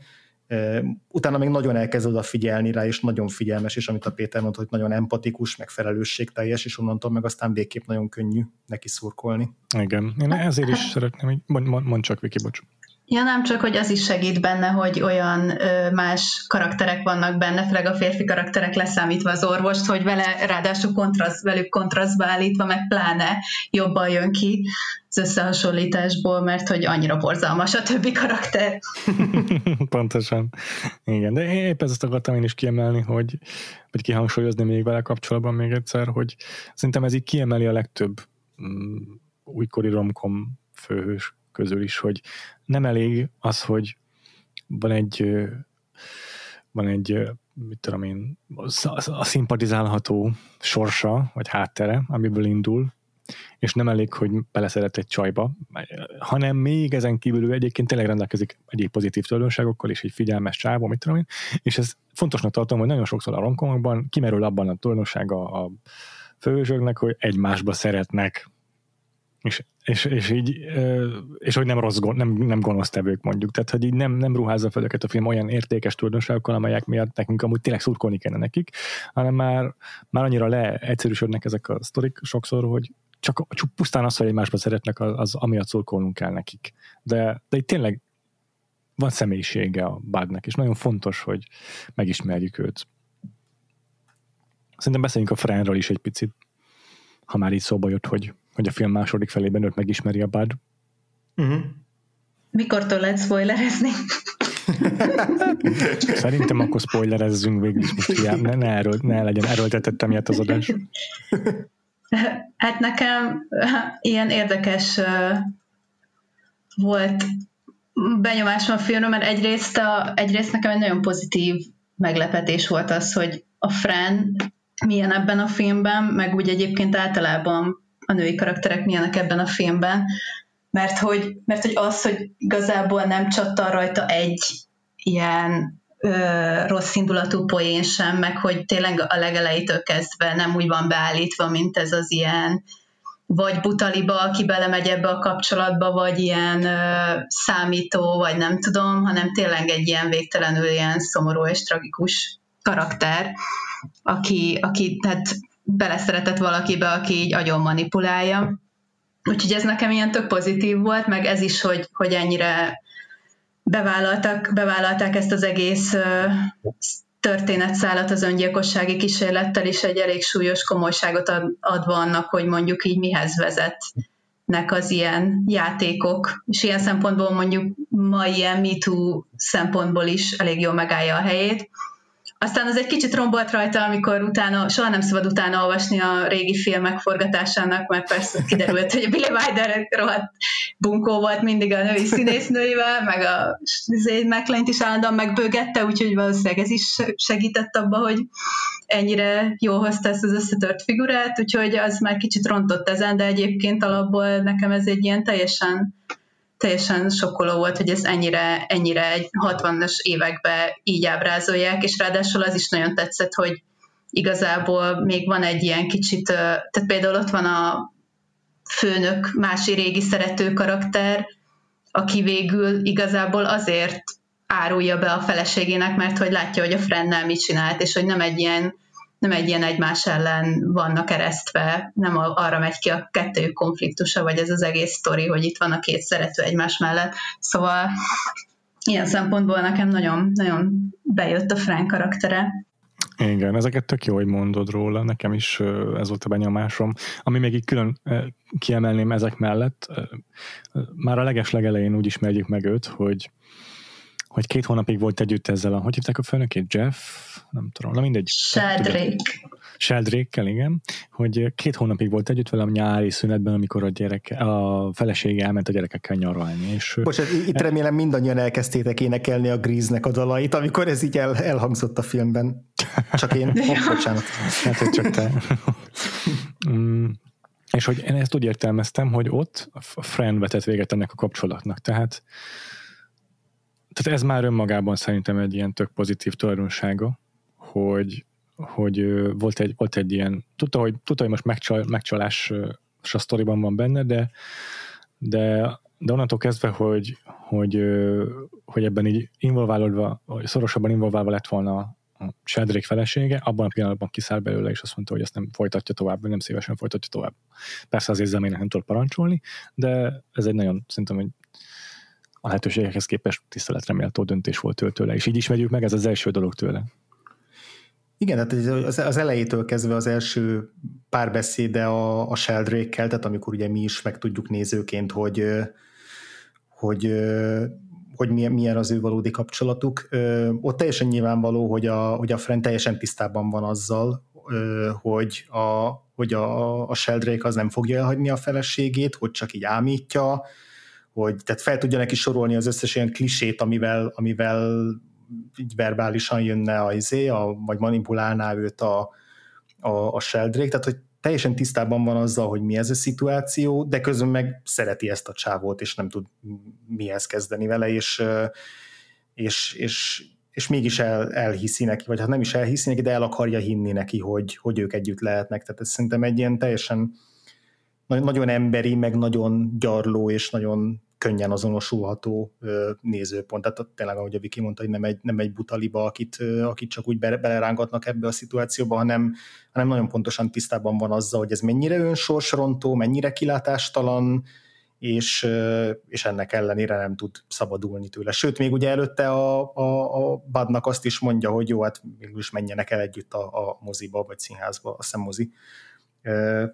utána még nagyon elkezd odafigyelni rá, és nagyon figyelmes, és amit a Péter mondta, hogy nagyon empatikus, meg felelősségteljes, és onnantól meg aztán végképp nagyon könnyű neki szurkolni. Igen, én ezért is szeretném, hogy mond, mond csak, Viki, bocs. Ja, nem csak, hogy az is segít benne, hogy olyan ö, más karakterek vannak benne, főleg a férfi karakterek leszámítva az orvost, hogy vele ráadásul kontrasz, velük kontrasztba állítva, meg pláne jobban jön ki az összehasonlításból, mert hogy annyira borzalmas a többi karakter. Pontosan. Igen, de épp ezt akartam én is kiemelni, hogy, vagy kihangsúlyozni még vele kapcsolatban még egyszer, hogy szerintem ez így kiemeli a legtöbb um, újkori romkom főhős közül is, hogy nem elég az, hogy van egy van egy, mit tudom én, a szimpatizálható sorsa, vagy háttere, amiből indul, és nem elég, hogy beleszeret egy csajba, hanem még ezen kívül ő egyébként tényleg rendelkezik egyéb pozitív tulajdonságokkal, és egy figyelmes csávó, mit tudom én, és ez fontosnak tartom, hogy nagyon sokszor a romkomokban kimerül abban a tulajdonsága a főzsöknek, hogy egymásba szeretnek, és, és, és így, és hogy nem rossz, nem, nem gonosz tevők mondjuk, tehát hogy így nem, nem ruházza fel őket a film olyan értékes tulajdonságokkal, amelyek miatt nekünk amúgy tényleg szurkolni kéne nekik, hanem már, már annyira leegyszerűsödnek ezek a sztorik sokszor, hogy csak, csak pusztán az, hogy egymásba szeretnek, az, az amiatt szurkolnunk kell nekik. De, de itt tényleg van személyisége a Budnak, és nagyon fontos, hogy megismerjük őt. Szerintem beszéljünk a Franről is egy picit, ha már így szóba jött, hogy, hogy a film második felében őt megismeri a Bud. Uh-huh. Mikortól lehet spoilerezni? Szerintem akkor spoilerezzünk végül is most hiába. Ne, ne, erről, ne legyen erőltetett miatt az adás. Hát nekem ilyen érdekes volt benyomásom a filmről, mert egyrészt, a, egyrészt nekem egy nagyon pozitív meglepetés volt az, hogy a Fran milyen ebben a filmben, meg úgy egyébként általában a női karakterek milyenek ebben a filmben, mert hogy, mert hogy az, hogy igazából nem csattan rajta egy ilyen ö, rossz indulatú poén sem, meg hogy tényleg a legelejétől kezdve nem úgy van beállítva, mint ez az ilyen vagy butaliba, aki belemegy ebbe a kapcsolatba, vagy ilyen ö, számító, vagy nem tudom, hanem tényleg egy ilyen végtelenül ilyen szomorú és tragikus karakter, aki, aki tehát beleszeretett valakibe, aki így agyon manipulálja. Úgyhogy ez nekem ilyen tök pozitív volt, meg ez is, hogy, hogy ennyire bevállaltak, bevállalták ezt az egész történetszálat az öngyilkossági kísérlettel is egy elég súlyos komolyságot adva annak, hogy mondjuk így mihez vezetnek az ilyen játékok, és ilyen szempontból mondjuk ma ilyen MeToo szempontból is elég jól megállja a helyét. Aztán az egy kicsit rombolt rajta, amikor utána, soha nem szabad utána olvasni a régi filmek forgatásának, mert persze kiderült, hogy a Billy Wilder rohadt bunkó volt mindig a női színésznőivel, meg a mclean is állandóan megbőgette, úgyhogy valószínűleg ez is segített abba, hogy ennyire jó hozta ezt az összetört figurát, úgyhogy az már kicsit rontott ezen, de egyébként alapból nekem ez egy ilyen teljesen teljesen sokkoló volt, hogy ez ennyire, ennyire egy 60-as években így ábrázolják, és ráadásul az is nagyon tetszett, hogy igazából még van egy ilyen kicsit, tehát például ott van a főnök, mási régi szerető karakter, aki végül igazából azért árulja be a feleségének, mert hogy látja, hogy a Frennel mit csinált, és hogy nem egy ilyen nem egy ilyen egymás ellen vannak eresztve, nem arra megy ki a kettőjük konfliktusa, vagy ez az egész sztori, hogy itt van a két szerető egymás mellett. Szóval ilyen szempontból nekem nagyon, nagyon bejött a Frank karaktere. Igen, ezeket tök jó, hogy mondod róla, nekem is ez volt a benyomásom. Ami még így külön kiemelném ezek mellett, már a leges legelején úgy ismerjük meg őt, hogy hogy két hónapig volt együtt ezzel a, hogy hívták a főnökét? Jeff? Nem tudom, na mindegy. Sheldrake. Sheldrake-kel, igen, hogy két hónapig volt együtt velem nyári szünetben, amikor a, gyereke, a felesége elment a gyerekekkel nyaralni. És Bocsánat, itt remélem mindannyian elkezdtétek énekelni a Grease-nek a dalait, amikor ez így el, elhangzott a filmben. Csak én? Oh, bocsánat. Hát, hogy csak te. mm. És hogy én ezt úgy értelmeztem, hogy ott a friend vetett véget ennek a kapcsolatnak. Tehát tehát ez már önmagában szerintem egy ilyen tök pozitív tulajdonsága, hogy, hogy volt egy, volt egy ilyen, tudta, hogy, tudta, hogy most megcsal, megcsalás a sztoriban van benne, de, de, de onnantól kezdve, hogy, hogy, hogy ebben így involválódva, szorosabban involválva lett volna a Sádrék felesége, abban a pillanatban kiszáll belőle, és azt mondta, hogy ezt nem folytatja tovább, nem szívesen folytatja tovább. Persze az érzelmének nem tud parancsolni, de ez egy nagyon, szerintem egy a lehetőségekhez képest tiszteletre méltó döntés volt tőle, és így ismerjük meg, ez az első dolog tőle. Igen, hát az elejétől kezdve az első párbeszéde a, a Sheldrake-kel, tehát amikor ugye mi is meg tudjuk nézőként, hogy, hogy, hogy milyen, milyen az ő valódi kapcsolatuk. Ott teljesen nyilvánvaló, hogy a, hogy a friend teljesen tisztában van azzal, hogy a, hogy a, a Sheldrake az nem fogja elhagyni a feleségét, hogy csak így ámítja, hogy tehát fel tudja neki sorolni az összes ilyen klisét, amivel, amivel így verbálisan jönne a izé, a, vagy manipulálná őt a, a, a Sheldrake, tehát hogy teljesen tisztában van azzal, hogy mi ez a szituáció, de közben meg szereti ezt a csávót, és nem tud mihez kezdeni vele, és, és, és, és mégis el, elhiszi neki, vagy hát nem is elhiszi neki, de el akarja hinni neki, hogy, hogy ők együtt lehetnek. Tehát ez szerintem egy ilyen teljesen nagyon emberi, meg nagyon gyarló és nagyon könnyen azonosulható nézőpont. Tehát tényleg, ahogy a Viki mondta, hogy nem egy, nem egy butaliba, akit, akit csak úgy belerángatnak ebbe a szituációba, hanem, hanem nagyon pontosan tisztában van azzal, hogy ez mennyire önsorsrontó, mennyire kilátástalan, és, és ennek ellenére nem tud szabadulni tőle. Sőt, még ugye előtte a, a, a Badnak azt is mondja, hogy jó, hát mégis menjenek el együtt a, a moziba, vagy színházba, a szemmozi.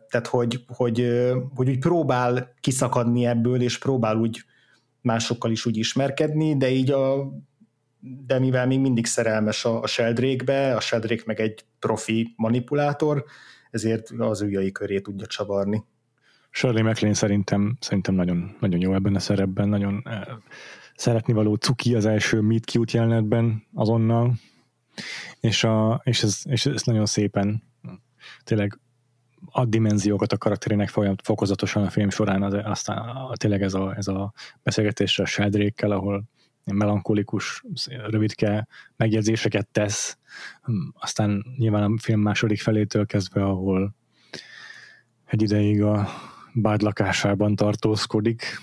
Tehát, hogy, hogy, hogy úgy próbál kiszakadni ebből, és próbál úgy másokkal is úgy ismerkedni, de így a de mivel még mindig szerelmes a, a Sheldrake-be, a Sheldrake meg egy profi manipulátor, ezért az ujjai köré tudja csavarni. Shirley MacLaine szerintem, szerintem nagyon, nagyon jó ebben a szerepben, nagyon eh, szeretni való cuki az első Meet Cute jelenetben azonnal, és, a, és, ez, és ez nagyon szépen tényleg ad dimenziókat a karakterének fokozatosan a film során, az, aztán a, tényleg ez a, ez a beszélgetés a Sheldrékkel, ahol melankolikus, rövidke megjegyzéseket tesz, hm, aztán nyilván a film második felétől kezdve, ahol egy ideig a bád lakásában tartózkodik,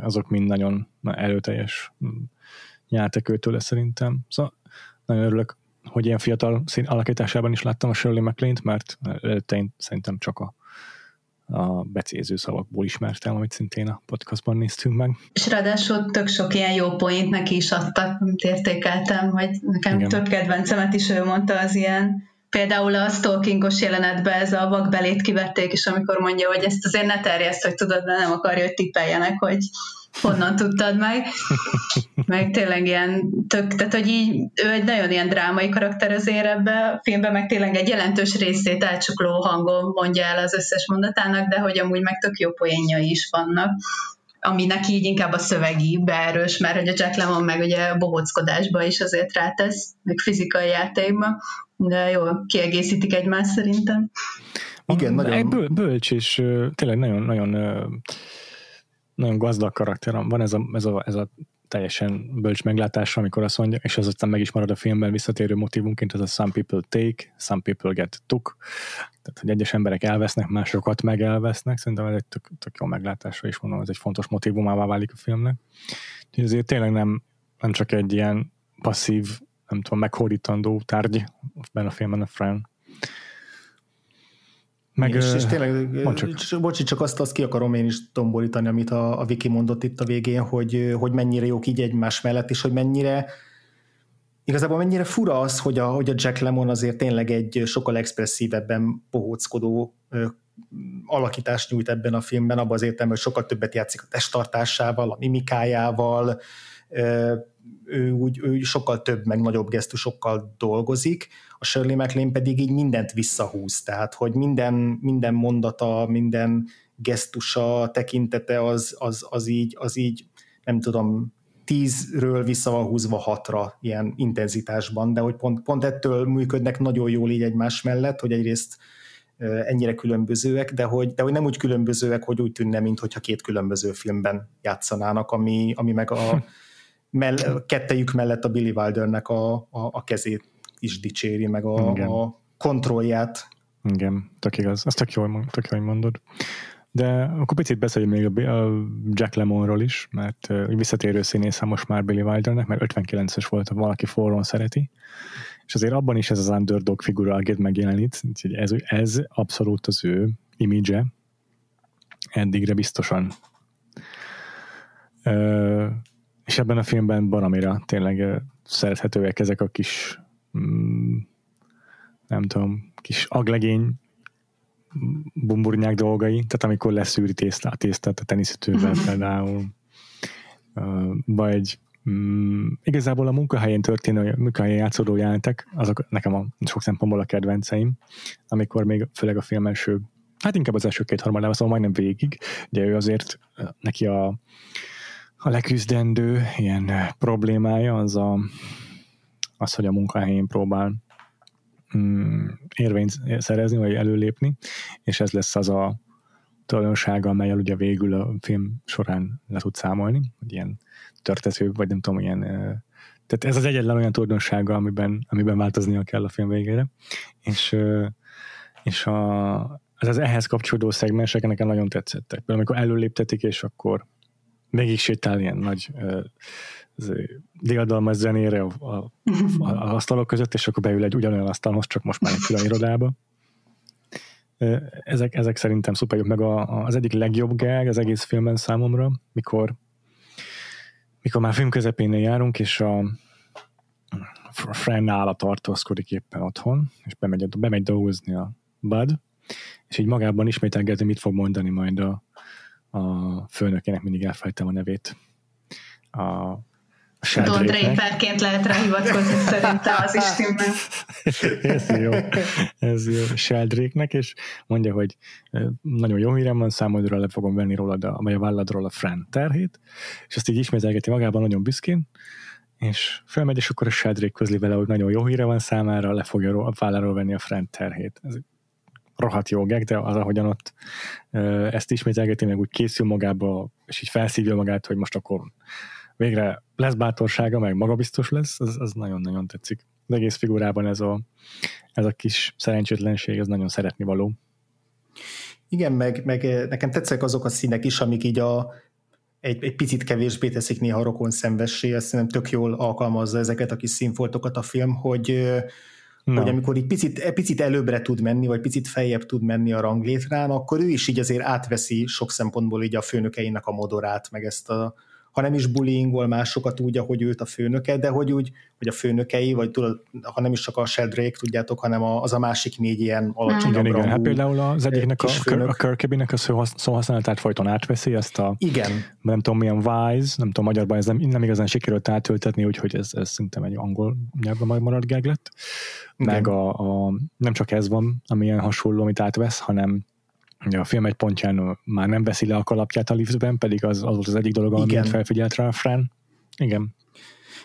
azok mind nagyon erőteljes hm, nyertek őtőle szerintem. Szóval nagyon örülök hogy ilyen fiatal szín alakításában is láttam a Shirley MacLaine-t, mert előtte én szerintem csak a, a becéző szavakból ismertem, amit szintén a podcastban néztünk meg. És ráadásul tök sok ilyen jó point neki is adtak, amit értékeltem, hogy nekem Igen. több kedvencemet is ő mondta az ilyen Például a stalkingos jelenetben ez a vakbelét kivették, és amikor mondja, hogy ezt azért ne terjeszt, hogy tudod, de nem akarja, hogy tippeljenek, hogy honnan tudtad meg. Meg tényleg ilyen tök, tehát hogy így ő egy nagyon ilyen drámai karakter azért ebbe a filmben, meg tényleg egy jelentős részét elcsukló hangon mondja el az összes mondatának, de hogy amúgy meg tök jó poénjai is vannak ami neki így inkább a szövegi beerős, mert hogy a Jack Lemmon meg ugye a bohóckodásba is azért rátesz, meg fizikai játékba, de jó, kiegészítik egymást szerintem. Igen, nagyon... Böl, bölcs, és tényleg nagyon, nagyon, nagyon gazdag karakter. Van ez a, ez a, ez a teljesen bölcs meglátása, amikor azt mondja, és az aztán meg is marad a filmben visszatérő motivunként, ez a some people take, some people get took, tehát hogy egyes emberek elvesznek, másokat meg elvesznek, szerintem ez egy tök, tök jó meglátása, és mondom, ez egy fontos motivumává válik a filmnek. Úgyhogy ezért tényleg nem, nem csak egy ilyen passzív, nem tudom, meghódítandó tárgy benne a filmben a Fran, meg, és, és tényleg, csak. bocsi, csak azt, azt ki akarom én is tombolítani, amit a, a Viki mondott itt a végén, hogy, hogy mennyire jók így egymás mellett, és hogy mennyire igazából mennyire fura az, hogy a, hogy a Jack Lemon azért tényleg egy sokkal expresszívebben pohóckodó alakítást nyújt ebben a filmben, abban az értelemben, hogy sokkal többet játszik a testtartásával, a mimikájával, ő úgy ő sokkal több, meg nagyobb gesztusokkal dolgozik, a Shirley MacLaine pedig így mindent visszahúz, tehát hogy minden, minden mondata, minden gesztusa, tekintete az, az, az, így, az így, nem tudom, tízről vissza van húzva hatra ilyen intenzitásban, de hogy pont, pont ettől működnek nagyon jól így egymás mellett, hogy egyrészt ennyire különbözőek, de hogy, de hogy nem úgy különbözőek, hogy úgy tűnne, mintha két különböző filmben játszanának, ami, ami meg a mell- kettejük mellett a Billy Wildernek a, a, a kezét is dicséri, meg a, a kontrollját. Igen, tök igaz. Ezt tök jól, tök jól mondod. De akkor picit beszéljünk még a Jack Lemonról is, mert visszatérő színész most már Billy Wildernek, mert 59-es volt, ha valaki forrón szereti. És azért abban is ez az underdog figura, akit megjelenít, úgyhogy ez, ez abszolút az ő imidzse. Eddigre biztosan. És ebben a filmben baramira tényleg szerethetőek ezek a kis nem tudom, kis aglegény bumburnyák dolgai, tehát amikor leszűri tészta, a tésztát a teniszítővel mhm. például, vagy mm, igazából a munkahelyen történő, munkahelyen játszódó jelentek, azok nekem a sok szempontból a kedvenceim, amikor még főleg a film első, hát inkább az első két harmadában, szóval majdnem végig, de ő azért neki a a leküzdendő ilyen problémája az a az, hogy a munkahelyén próbál mm, érvényt szerezni, vagy előlépni, és ez lesz az a tulajdonsága, amelyel ugye végül a film során le tud számolni, hogy ilyen törtető, vagy nem tudom, ilyen tehát ez az egyetlen olyan tulajdonsága, amiben, amiben változnia kell a film végére. És, és a, az, az ehhez kapcsolódó szegmensek nekem nagyon tetszettek. Például amikor előléptetik, és akkor mégis sétál ilyen nagy diadalmas zenére a, a, a, a asztalok között, és akkor beül egy ugyanolyan asztalhoz, csak most már egy külön irodába. Ezek, ezek szerintem szuper meg a, az egyik legjobb gag az egész filmen számomra, mikor mikor már film közepénél járunk, és a friend nála tartózkodik éppen otthon, és bemegy, bemegy dolgozni a Bud, és így magában ismételgeti, mit fog mondani majd a, a főnökének, mindig elfejtem a nevét. A Don Draperként lehet rá hivatkozni szerintem az is ez jó. Ez jó. Sheldrake-nek, és mondja, hogy nagyon jó hírem van, számodra le fogom venni rólad, a, vagy a válladról a Fran terhét, és azt így ismételgeti magában nagyon büszkén, és felmegy, és akkor a Sheldrake közli vele, hogy nagyon jó híre van számára, le fogja a válláról venni a Fran terhét. Ez rohadt jó gag, de az, ahogyan ott ezt ismételgeti, meg úgy készül magába, és így felszívja magát, hogy most akkor végre lesz bátorsága, meg magabiztos lesz, az, az nagyon-nagyon tetszik. Az egész figurában ez a, ez a kis szerencsétlenség, ez nagyon szeretni való. Igen, meg, meg nekem tetszik azok a színek is, amik így a, egy, egy picit kevésbé teszik néha rokon szenvessé, azt szerintem tök jól alkalmazza ezeket a kis színfoltokat a film, hogy, no. hogy amikor egy picit, egy picit előbbre tud menni, vagy picit feljebb tud menni a ranglétrán, akkor ő is így azért átveszi sok szempontból így a főnökeinek a modorát, meg ezt a, ha nem is bullyingol másokat úgy, ahogy őt a főnöke, de hogy úgy, hogy a főnökei, vagy tudod, ha nem is csak a Sheldrake, tudjátok, hanem az a másik négy ilyen alacsonyabb igen, igen. Hát például az egyiknek a, a Kirkeby-nek a szóhasználatát folyton átveszi, ezt a igen. nem tudom milyen wise, nem tudom magyarban ez nem, nem igazán sikerült átültetni, úgyhogy ez, ez szerintem egy angol nyelvben majd maradt gag lett. Meg a, a, nem csak ez van, ami ilyen hasonló, amit átvesz, hanem a film egy pontján már nem veszi le a kalapját a liftben, pedig az, az volt az egyik dolog, amit felfigyelt rá Fran. Igen.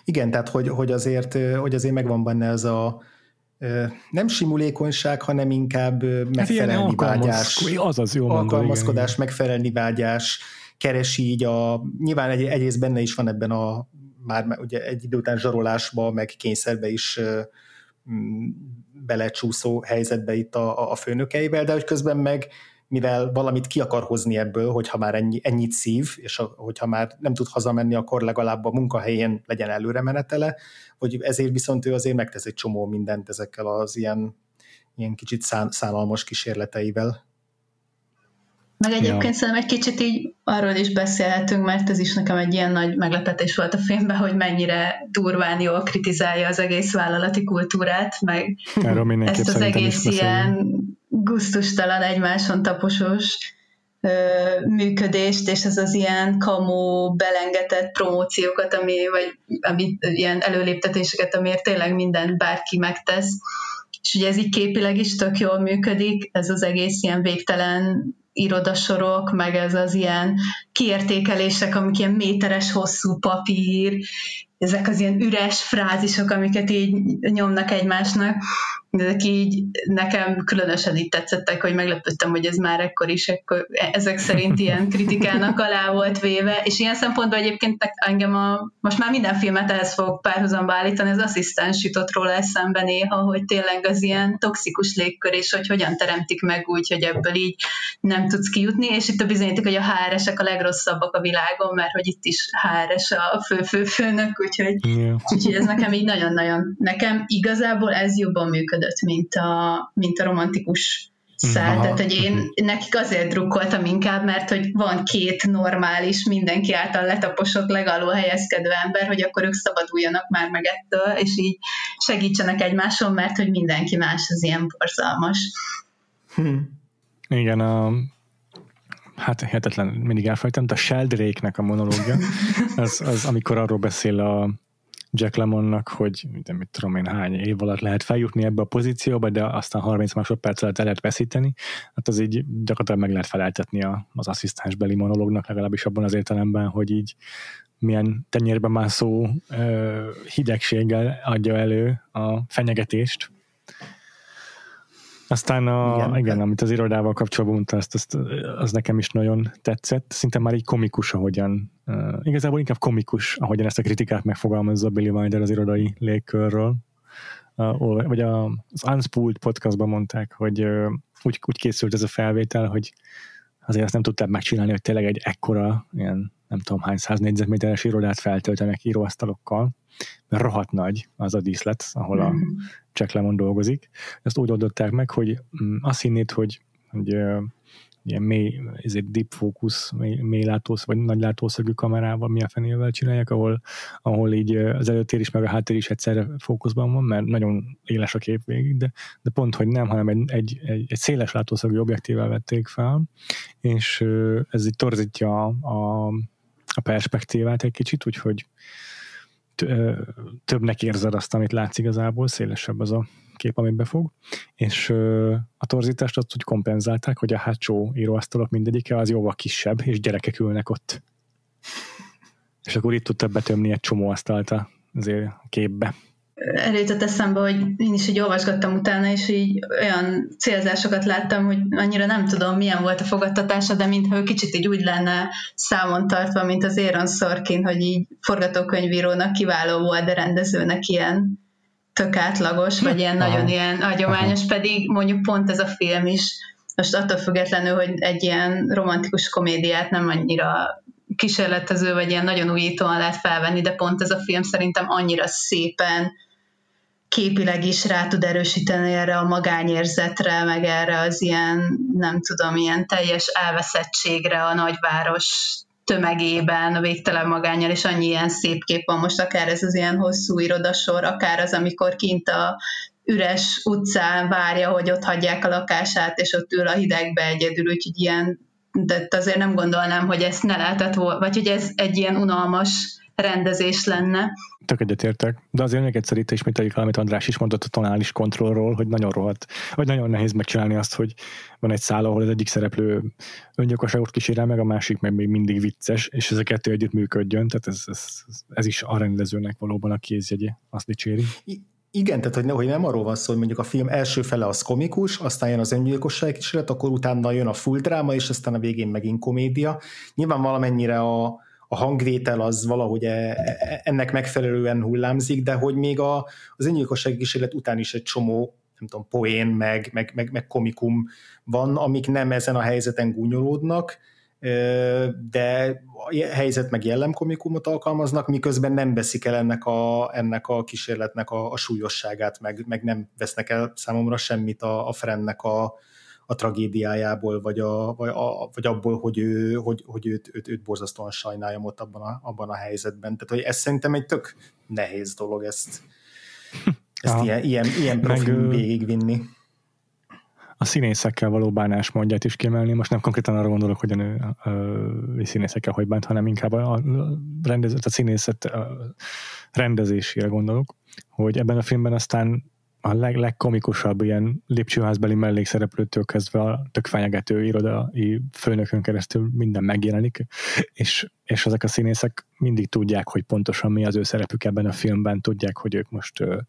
Igen, tehát hogy, hogy, azért, hogy azért megvan benne ez a nem simulékonyság, hanem inkább megfelelni hát vágyás. Az az jó Alkalmazkodás, igen. megfelelni vágyás, keresi így a, nyilván egy, egyrészt benne is van ebben a már ugye egy idő után zsarolásba, meg kényszerbe is belecsúszó helyzetbe itt a, a főnökeivel, de hogy közben meg mivel valamit ki akar hozni ebből, hogyha már ennyi, ennyit szív, és a, hogyha már nem tud hazamenni, akkor legalább a munkahelyén legyen előre menetele, hogy ezért viszont ő azért megtesz egy csomó mindent ezekkel az ilyen, ilyen kicsit szán, szánalmas kísérleteivel. Meg egyébként ja. szerintem egy kicsit így arról is beszélhetünk, mert ez is nekem egy ilyen nagy meglepetés volt a filmben, hogy mennyire durván jól kritizálja az egész vállalati kultúrát, meg ezt az egész ilyen gusztustalan egymáson taposos ö, működést, és ez az ilyen kamó belengetett promóciókat, ami, vagy ami, ilyen előléptetéseket, amiért tényleg minden bárki megtesz. És ugye ez így képileg is tök jól működik, ez az egész ilyen végtelen irodasorok, meg ez az ilyen kiértékelések, amik ilyen méteres hosszú papír, ezek az ilyen üres frázisok, amiket így nyomnak egymásnak, ezek így nekem különösen itt tetszettek, hogy meglepődtem, hogy ez már ekkor is ekkor, ezek szerint ilyen kritikának alá volt véve, és ilyen szempontból egyébként engem a, most már minden filmet ehhez fog párhuzamba állítani, az asszisztens jutott róla eszembe néha, hogy tényleg az ilyen toxikus légkör, és hogy hogyan teremtik meg úgy, hogy ebből így nem tudsz kijutni, és itt a bizonyíték, hogy a HRS-ek a legrosszabbak a világon, mert hogy itt is HRS a fő-fő-főnök, úgyhogy, yeah. úgyhogy ez nekem így nagyon-nagyon, nekem igazából ez jobban működött, mint a, mint a romantikus szál, Aha. tehát hogy én nekik azért drukkoltam inkább, mert hogy van két normális, mindenki által letaposott, legaló helyezkedő ember, hogy akkor ők szabaduljanak már meg ettől, és így segítsenek egymáson, mert hogy mindenki más az ilyen borzalmas. Hm. Igen, a, hát hetetlen, mindig elfejtem, de a Sheldrake-nek a monológia, az, az amikor arról beszél a, Jack Lemonnak, hogy de mit tudom én hány év alatt lehet feljutni ebbe a pozícióba, de aztán 30 másodperc alatt el lehet veszíteni, hát az így gyakorlatilag meg lehet feleltetni az asszisztensbeli monológnak, legalábbis abban az értelemben, hogy így milyen tenyérbe mászó ö, hidegséggel adja elő a fenyegetést, aztán a, igen, igen amit az irodával kapcsolatban mondta, azt, azt, az nekem is nagyon tetszett. Szinte már így komikus, ahogyan, uh, igazából inkább komikus, ahogyan ezt a kritikát megfogalmazza Billy Wilder az irodai légkörről. Uh, vagy a, az Unspooled podcastban mondták, hogy uh, úgy, úgy készült ez a felvétel, hogy azért azt nem tudták megcsinálni, hogy tényleg egy ekkora, ilyen nem tudom hány száz négyzetméteres irodát feltöltenek íróasztalokkal, mert rohadt nagy az a díszlet, ahol a mm. Jack Lemon dolgozik. Ezt úgy oldották meg, hogy mm, azt hinnéd, hogy, hogy ilyen mély, ez egy deep focus, mély, mély látósz, vagy nagy látószögű kamerával, milyen fenével csinálják, ahol, ahol így az előtér is, meg a háttér is egyszerre fókuszban van, mert nagyon éles a kép végig, de, de pont, hogy nem, hanem egy, egy, egy, egy széles látószögű objektívvel vették fel, és ez így torzítja a, a, a perspektívát egy kicsit, úgyhogy többnek érzed azt, amit látsz igazából, szélesebb az a kép, amit befog, és a torzítást azt úgy kompenzálták, hogy a hátsó íróasztalok mindegyike az jóval kisebb, és gyerekek ülnek ott. És akkor itt tudta betömni egy csomó asztalt azért a képbe eljutott eszembe, hogy én is így olvasgattam utána, és így olyan célzásokat láttam, hogy annyira nem tudom, milyen volt a fogadtatása, de mintha ő kicsit így úgy lenne számon tartva, mint az Aaron Sorkin, hogy így forgatókönyvírónak kiváló volt, de rendezőnek ilyen tök átlagos, vagy ilyen Aha. nagyon ilyen hagyományos, pedig mondjuk pont ez a film is, most attól függetlenül, hogy egy ilyen romantikus komédiát nem annyira kísérletező, vagy ilyen nagyon újítóan lehet felvenni, de pont ez a film szerintem annyira szépen képileg is rá tud erősíteni erre a magányérzetre, meg erre az ilyen, nem tudom, ilyen teljes elveszettségre a nagyváros tömegében, a végtelen magányal, és annyi ilyen szép kép van most, akár ez az ilyen hosszú irodasor, akár az, amikor kint a üres utcán várja, hogy ott hagyják a lakását, és ott ül a hidegbe egyedül, úgyhogy ilyen, de azért nem gondolnám, hogy ezt ne lehetett volna, vagy hogy ez egy ilyen unalmas rendezés lenne. Tök egyetértek, de azért még egyszer itt ismételjük el, amit András is mondott a tonális kontrollról, hogy nagyon rohadt, vagy nagyon nehéz megcsinálni azt, hogy van egy száll, ahol az egyik szereplő öngyilkosságot kísérel meg, a másik meg még mindig vicces, és ezek kettő együtt működjön, tehát ez, ez, ez is a rendezőnek valóban a kézjegye, azt dicséri. Igen, tehát hogy, hogy nem arról van szó, hogy mondjuk a film első fele az komikus, aztán jön az öngyilkosság kísérlet, akkor utána jön a full dráma, és aztán a végén megint komédia. Nyilván valamennyire a, a hangvétel az valahogy e, e, ennek megfelelően hullámzik, de hogy még a, az öngyilkossági kísérlet után is egy csomó nem tudom, poén, meg, meg, meg, meg komikum van, amik nem ezen a helyzeten gúnyolódnak, de a helyzet meg jellemkomikumot alkalmaznak, miközben nem veszik el ennek a, ennek a kísérletnek a, a súlyosságát, meg, meg nem vesznek el számomra semmit a, a Frennek a, a tragédiájából, vagy, a, vagy, a, vagy abból, hogy, ő, hogy, hogy őt, őt, őt borzasztóan sajnáljam ott abban a, abban a helyzetben. Tehát, hogy ez szerintem egy tök nehéz dolog ezt, ezt ja. ilyen, ilyen, ilyen profil Meg, végigvinni. A színészekkel való bánásmódját is kiemelni. Most nem konkrétan arra gondolok, hogy a nő a, a színészekkel hogy bánt, hanem inkább a, a, rendező, a színészet a rendezésére gondolok, hogy ebben a filmben aztán a leg, legkomikusabb ilyen lépcsőházbeli mellékszereplőtől kezdve a tök fenyegető irodai főnökön keresztül minden megjelenik, és, és ezek a színészek mindig tudják, hogy pontosan mi az ő szerepük ebben a filmben, tudják, hogy ők most ö,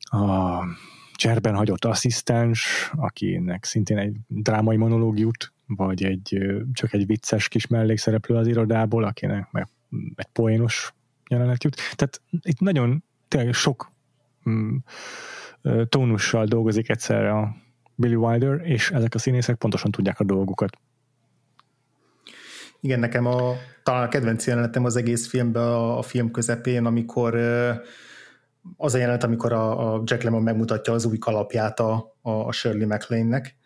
a cserben hagyott asszisztens, akinek szintén egy drámai monológ jut, vagy egy, csak egy vicces kis mellékszereplő az irodából, akinek meg egy poénos jelenet jut. Tehát itt nagyon tényleg sok tónussal dolgozik egyszerre a Billy Wilder, és ezek a színészek pontosan tudják a dolgukat. Igen, nekem a, talán a kedvenc jelenetem az egész filmben a, a film közepén, amikor az a jelenet, amikor a, a Jack Lemmon megmutatja az új kalapját a, a Shirley MacLaine-nek,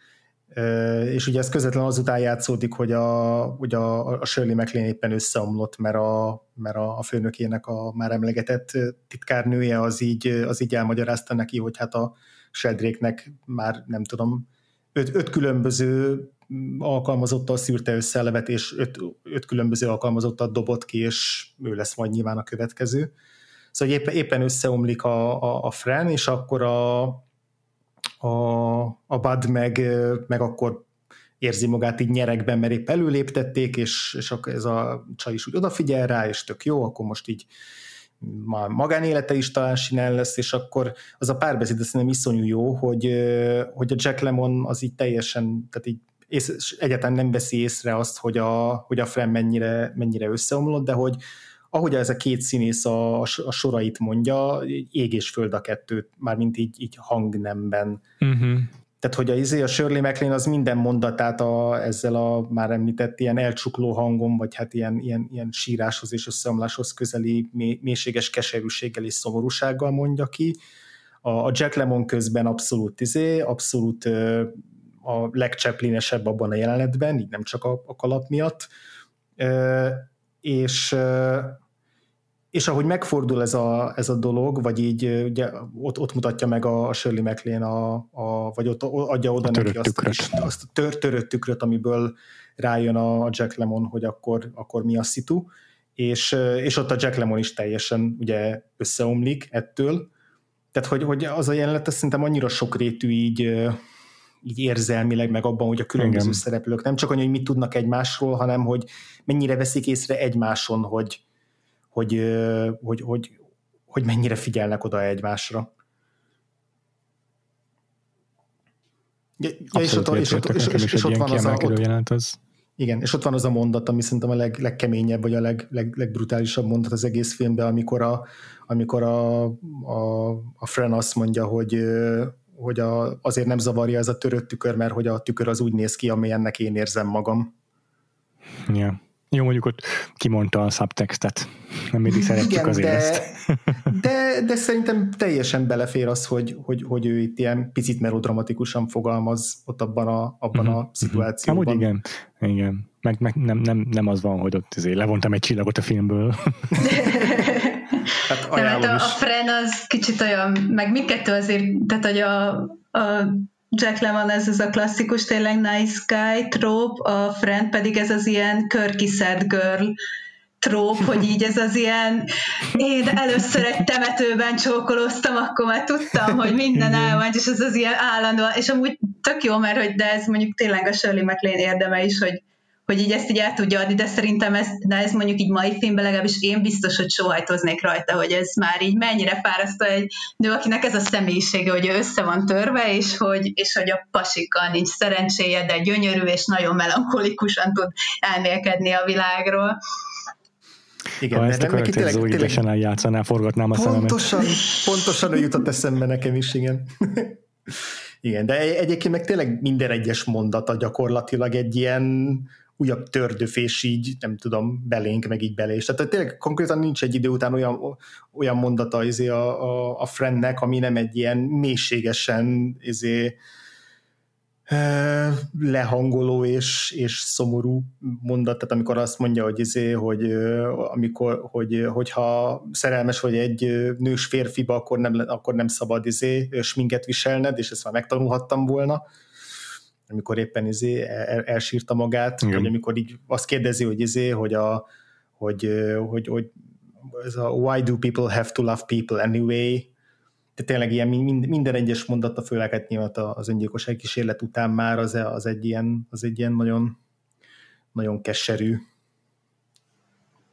és ugye ez közvetlenül azután játszódik, hogy a, hogy a, a Shirley MacLaine éppen összeomlott, mert a, mert a, a főnökének a már emlegetett titkárnője az így, az így elmagyarázta neki, hogy hát a Sheldraknek már nem tudom, öt, öt különböző alkalmazottal szűrte össze a levet, és öt, öt különböző alkalmazottal dobott ki, és ő lesz majd nyilván a következő. Szóval éppen, éppen összeomlik a, a, a Fren, és akkor a, a, a Bud meg, meg akkor érzi magát így nyerekben, mert épp előléptették, és, és ez a csaj is úgy odafigyel rá, és tök jó, akkor most így már magánélete is talán sinel lesz, és akkor az a párbeszéd nem iszonyú jó, hogy, hogy a Jack Lemon az így teljesen, tehát így és egyáltalán nem veszi észre azt, hogy a, hogy a Fren mennyire, mennyire összeomlott, de hogy ahogy ez a két színész a, a sorait mondja, ég és föld a kettőt, mármint így, így hangnemben. Uh-huh. Tehát, hogy a, izé, a Shirley MacLaine az minden mondatát a, ezzel a már említett ilyen elcsukló hangom, vagy hát ilyen, ilyen, ilyen síráshoz és összeomláshoz közeli mély, mélységes keserűséggel és szomorúsággal mondja ki. A, a Jack Lemon közben abszolút izé, abszolút a legcseplinesebb abban a jelenetben, így nem csak a, a kalap miatt. És és ahogy megfordul ez a, ez a dolog, vagy így ugye, ott, ott mutatja meg a, a Shirley MacLaine, a, a, vagy ott adja oda neki azt, azt a tör, törött tükröt, amiből rájön a Jack Lemon, hogy akkor, akkor mi a szitu, és, és ott a Jack Lemon is teljesen ugye összeomlik ettől, tehát hogy, hogy az a jelenet az szerintem annyira sokrétű így, így érzelmileg, meg abban, hogy a különböző Igen. szereplők nem csak annyi, hogy mit tudnak egymásról, hanem hogy mennyire veszik észre egymáson, hogy, hogy, hogy, hogy, hogy mennyire figyelnek oda egymásra. Ja, és ott, és, ott, és, és, és ott van az a, ott, az. Igen, és ott van az a mondat, ami szerintem a leg, legkeményebb, vagy a leg, leg, legbrutálisabb mondat az egész filmben, amikor a, amikor a, a, a Fren azt mondja, hogy, hogy a, azért nem zavarja ez a törött tükör, mert hogy a tükör az úgy néz ki, amilyennek én érzem magam. Yeah. Jó, mondjuk ott kimondta a subtextet. Nem mindig szeretjük Igen, azért de, ezt. de, de szerintem teljesen belefér az, hogy, hogy, hogy ő itt ilyen picit melodramatikusan fogalmaz ott abban a, abban uh-huh, a szituációban. Amúgy igen, igen. Meg, meg nem, nem, nem az van, hogy ott azért levontam egy csillagot a filmből. hát, hát a, a Fren az kicsit olyan, meg mindkettő azért, tehát hogy a, a Jack Lemmon ez az a klasszikus tényleg nice guy tróp, a friend pedig ez az ilyen sad girl tróp, hogy így ez az ilyen, én először egy temetőben csókolóztam, akkor már tudtam, hogy minden el van, és ez az ilyen állandó, és amúgy tök jó, mert hogy de ez mondjuk tényleg a Shirley MacLaine érdeme is, hogy hogy így ezt így el tudja adni, de szerintem ez, de ez mondjuk így mai filmben legalábbis én biztos, hogy sóhajtoznék rajta, hogy ez már így mennyire fárasztó egy nő, akinek ez a személyisége, hogy ő össze van törve, és hogy, és hogy a pasikkal nincs szerencséje, de gyönyörű, és nagyon melankolikusan tud elmélkedni a világról. Igen, ha ezt a karaktert Zoe tényleg... játszanál, forgatnám a pontosan, szememet. Pontosan ő jutott eszembe nekem is, igen. igen, de egyébként meg tényleg minden egyes mondata gyakorlatilag egy ilyen újabb tördöfés így, nem tudom, belénk, meg így belé. Tehát tényleg konkrétan nincs egy idő után olyan, olyan mondata izé a, a, a friendnek, ami nem egy ilyen mélységesen izé, lehangoló és, és szomorú mondat, tehát amikor azt mondja, hogy, izé, hogy, amikor, hogy, hogyha szerelmes vagy egy nős férfiba, akkor nem, akkor nem szabad izé, sminket viselned, és ezt már megtanulhattam volna amikor éppen izé el, elsírta magát, Igen. vagy amikor így azt kérdezi, hogy izé, hogy a hogy, hogy, hogy ez a why do people have to love people anyway, de tényleg ilyen minden egyes mondata, főleg hát nyilván az öngyilkosság kísérlet után már az, az, egy ilyen, az egy ilyen nagyon, nagyon keserű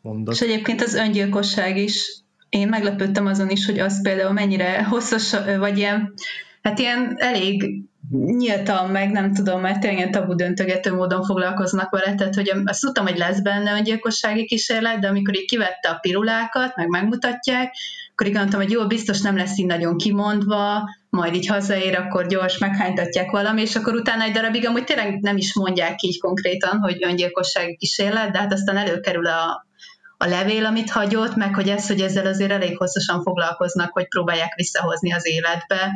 mondat. És egyébként az öngyilkosság is, én meglepődtem azon is, hogy az például mennyire hosszas, vagy ilyen, hát ilyen elég nyíltan meg, nem tudom, mert tényleg tabu döntögető módon foglalkoznak vele, tehát hogy azt tudtam, hogy lesz benne öngyilkossági kísérlet, de amikor így kivette a pirulákat, meg megmutatják, akkor így gondoltam, hogy jó, biztos nem lesz így nagyon kimondva, majd így hazaér, akkor gyors meghánytatják valami, és akkor utána egy darabig amúgy tényleg nem is mondják így konkrétan, hogy öngyilkossági kísérlet, de hát aztán előkerül a, a levél, amit hagyott, meg hogy ez, hogy ezzel azért elég hosszasan foglalkoznak, hogy próbálják visszahozni az életbe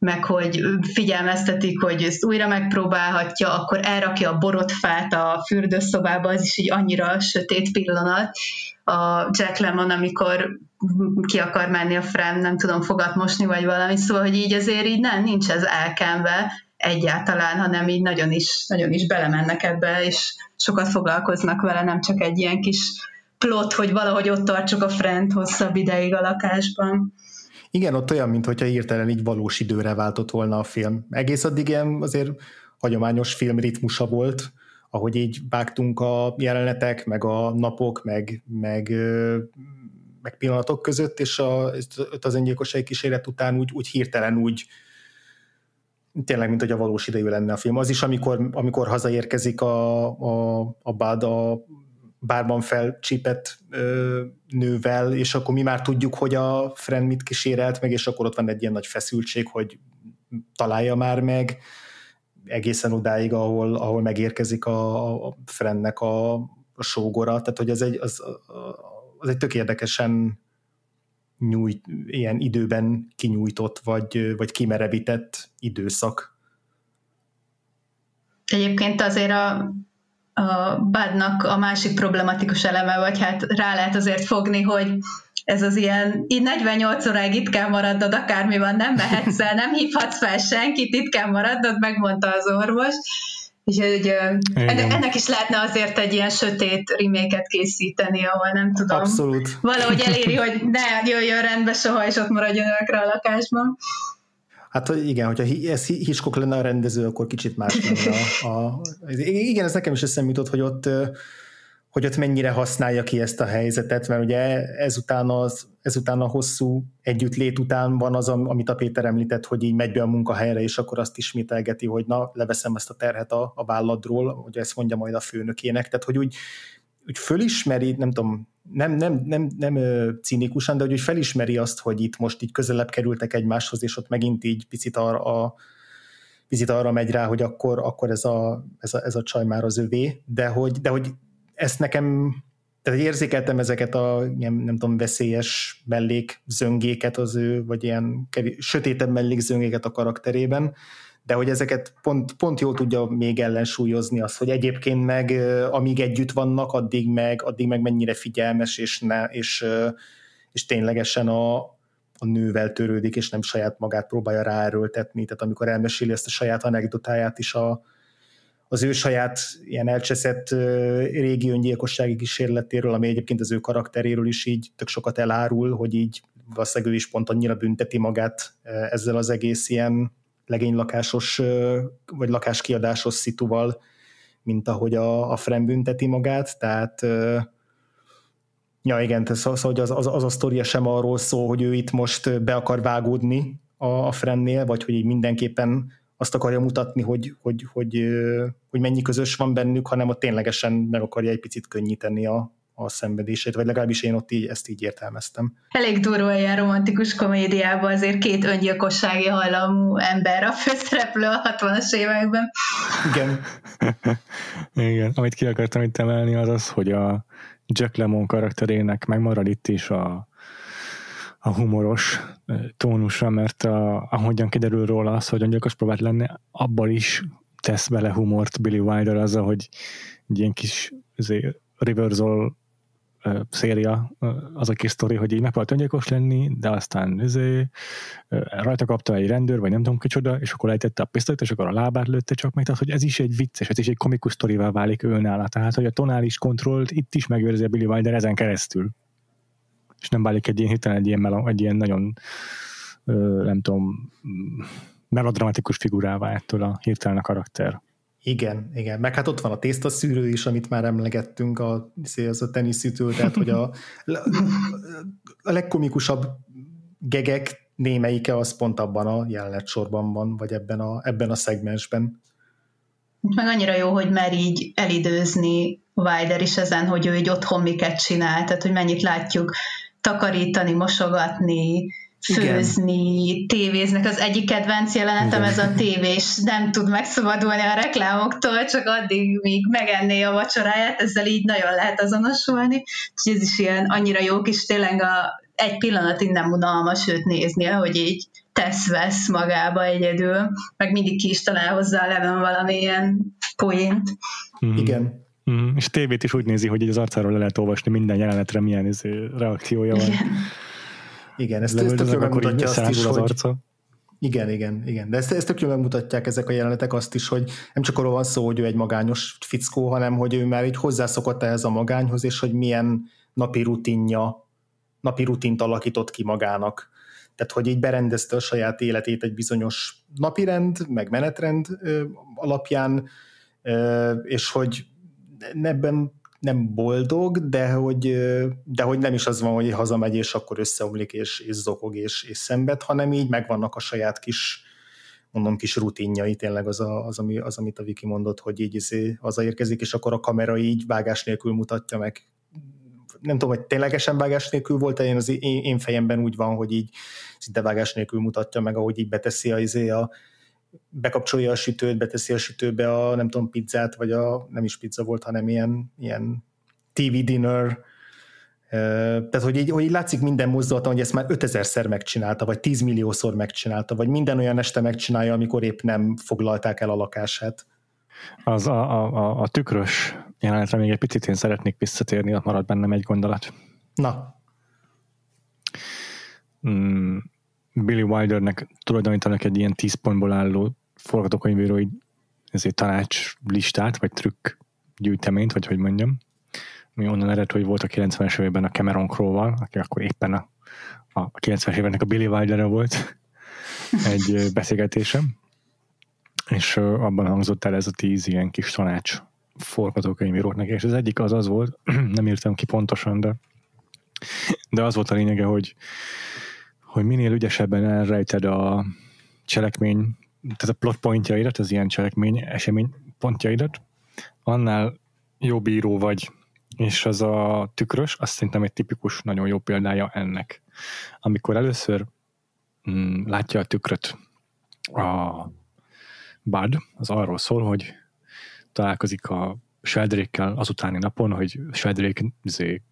meg hogy figyelmeztetik, hogy ezt újra megpróbálhatja, akkor elrakja a borotfát a fürdőszobába, az is így annyira sötét pillanat. A Jack Lemmon, amikor ki akar menni a Fran, nem tudom, fogat mosni, vagy valami, szóval, hogy így azért így nem, nincs ez elkenve egyáltalán, hanem így nagyon is, nagyon is belemennek ebbe, és sokat foglalkoznak vele, nem csak egy ilyen kis plot, hogy valahogy ott tartsuk a friend hosszabb ideig a lakásban. Igen, ott olyan, mintha hirtelen így valós időre váltott volna a film. Egész addig ilyen azért hagyományos film ritmusa volt, ahogy így vágtunk a jelenetek, meg a napok, meg, meg, meg pillanatok között, és a, az öngyilkossági kísérlet után úgy, úgy hirtelen úgy tényleg, mint hogy a valós idejű lenne a film. Az is, amikor, amikor hazaérkezik a, a, a Bud a bárban felcsípett ö, nővel, és akkor mi már tudjuk, hogy a friend mit kísérelt meg, és akkor ott van egy ilyen nagy feszültség, hogy találja már meg, egészen odáig, ahol, ahol megérkezik a, a Friendnek a, a sógora, tehát hogy ez egy, az, az egy tök érdekesen nyújt, ilyen időben kinyújtott, vagy, vagy kimerevített időszak. Egyébként azért a, a Badnak a másik problematikus eleme, vagy hát rá lehet azért fogni, hogy ez az ilyen, így 48 óráig itt kell maradnod, akármi van, nem mehetsz el, nem hívhatsz fel senkit, itt kell maradnod, megmondta az orvos. Úgyhogy ennek, is lehetne azért egy ilyen sötét reméket készíteni, ahol nem tudom. Abszolút. Valahogy eléri, hogy ne jöjjön rendbe soha, és ott maradjon örökre a lakásban. Hát igen, hogyha ez Hitchcock lenne a rendező, akkor kicsit más lenne. A, a, igen, ez nekem is eszembe jutott, hogy ott hogy ott mennyire használja ki ezt a helyzetet, mert ugye ezután, az, ezután a hosszú együttlét után van az, amit a Péter említett, hogy így megy be a munkahelyre, és akkor azt ismételgeti, hogy na, leveszem ezt a terhet a, a válladról, hogy ezt mondja majd a főnökének, tehát hogy úgy, úgy fölismeri, nem tudom, nem, nem, nem, nem cinikusan, de hogy úgy felismeri azt, hogy itt most így közelebb kerültek egymáshoz, és ott megint így picit arra, a, picit arra megy rá, hogy akkor, akkor ez, a, ez, a, ez a csaj már az övé, de hogy, de hogy ezt nekem, tehát érzékeltem ezeket a ilyen, nem tudom, veszélyes mellékzöngéket az ő, vagy ilyen kevés, sötétebb mellékzöngéket a karakterében, de hogy ezeket pont, pont jól tudja még ellensúlyozni az, hogy egyébként meg amíg együtt vannak, addig meg, addig meg mennyire figyelmes, és, ne, és, és ténylegesen a, a nővel törődik, és nem saját magát próbálja ráerőltetni. Tehát amikor elmeséli ezt a saját anekdotáját is a, az ő saját ilyen elcseszett régi öngyilkossági kísérletéről, ami egyébként az ő karakteréről is így tök sokat elárul, hogy így valószínűleg ő is pont annyira bünteti magát ezzel az egész ilyen legénylakásos vagy lakáskiadásos szituval, mint ahogy a, a Fren bünteti magát, tehát ja igen, tehát szóval, szóval az, az, az a sztoria sem arról szól, hogy ő itt most be akar vágódni a, a Frennél, vagy hogy így mindenképpen azt akarja mutatni, hogy, hogy, hogy, hogy mennyi közös van bennük, hanem ott ténylegesen meg akarja egy picit könnyíteni a, a szenvedését, vagy legalábbis én ott így, ezt így értelmeztem. Elég durva ilyen romantikus komédiában azért két öngyilkossági hajlamú ember a főszereplő a 60-as években. Igen. Igen, amit ki akartam itt emelni az az, hogy a Jack Lemon karakterének megmarad itt is a a humoros tónusa, mert a, ahogyan kiderül róla az, hogy öngyilkos próbált lenni, abban is tesz bele humort Billy Wilder azzal, hogy egy ilyen kis azért, reversal széria az a kis sztori, hogy így megpróbált öngyilkos lenni, de aztán uh, rajta kapta egy rendőr, vagy nem tudom kicsoda, és akkor lejtette a pisztolyt, és akkor a lábát lőtte csak meg, tehát hogy ez is egy vicces, ez is egy komikus sztorivá válik ő nála, tehát hogy a tonális kontrollt itt is megőrzi a Billy Wilder ezen keresztül és nem válik egy ilyen hirtelen egy ilyen, egy ilyen nagyon nem tudom, melodramatikus figurává ettől a hirtelen a karakter. Igen, igen. Meg hát ott van a tésztaszűrő is, amit már emlegettünk, a, az a teniszütő, tehát hogy a, a legkomikusabb gegek némelyike az pont abban a jelenetsorban van, vagy ebben a, ebben a szegmensben. Meg annyira jó, hogy mer így elidőzni Wilder is ezen, hogy ő egy otthon miket csinál, tehát hogy mennyit látjuk takarítani, mosogatni, főzni, Igen. tévéznek. Az egyik kedvenc jelenetem Igen. ez a tévés, nem tud megszabadulni a reklámoktól, csak addig, míg megenné a vacsoráját, ezzel így nagyon lehet azonosulni. És ez is ilyen annyira jó kis, tényleg a, egy pillanatig nem unalmas őt nézni, hogy így tesz-vesz magába egyedül, meg mindig ki is talál hozzá a levem valamilyen poént. Mm. Igen. Mm, és tévét is úgy nézi, hogy az arcáról le lehet olvasni minden jelenetre, milyen izé, reakciója van. Igen, igen ezt, ezt tök megmutatja azt is, az hogy... Arca. Igen, igen, igen. De ezt, ezt tök jól megmutatják ezek a jelenetek azt is, hogy nem csak arról van szó, hogy ő egy magányos fickó, hanem hogy ő már így hozzászokott ehhez a magányhoz, és hogy milyen napi rutinja, napi rutint alakított ki magának. Tehát, hogy így berendezte a saját életét egy bizonyos napirend, meg menetrend alapján, és hogy ebben nem boldog, de hogy, de hogy nem is az van, hogy hazamegy, és akkor összeomlik, és, és zokog, és, és szenved, hanem így megvannak a saját kis mondom, kis rutinjai, tényleg az, a, az, ami, az amit a Viki mondott, hogy így izé hazaérkezik, és akkor a kamera így vágás nélkül mutatja meg. Nem tudom, hogy ténylegesen vágás nélkül volt, de én, az én, én fejemben úgy van, hogy így szinte vágás nélkül mutatja meg, ahogy így beteszi a, izé a bekapcsolja a sütőt, beteszi a sütőbe a nem tudom, pizzát, vagy a nem is pizza volt, hanem ilyen, ilyen TV dinner, tehát, hogy így, hogy így látszik minden mozdulata, hogy ezt már 5000-szer megcsinálta, vagy 10 milliószor megcsinálta, vagy minden olyan este megcsinálja, amikor épp nem foglalták el a lakását. Az a, a, a tükrös jelenetre még egy picit én szeretnék visszatérni, ott marad bennem egy gondolat. Na. Mm, Billy Wildernek tulajdonítanak egy ilyen 10 pontból álló forgatókönyvírói ezért tanács listát, vagy trükk gyűjteményt, vagy hogy mondjam, mi onnan ered, hogy volt a 90-es években a Cameron Crowe-val, aki akkor éppen a, a 90-es éveknek a Billy wilder volt egy beszélgetésem, és abban hangzott el ez a tíz ilyen kis tanács forgatókönyvíróknak, és az egyik az az volt, nem írtam ki pontosan, de, de az volt a lényege, hogy, hogy minél ügyesebben elrejted a cselekmény, tehát a plot pontjaidat, az ilyen cselekmény, esemény pontjaidat, annál jobb író vagy, és az a tükrös, azt szerintem egy tipikus, nagyon jó példája ennek. Amikor először mm, látja a tükröt a Bud, az arról szól, hogy találkozik a Sheldrake-kel azutáni napon, hogy Sheldrake izé,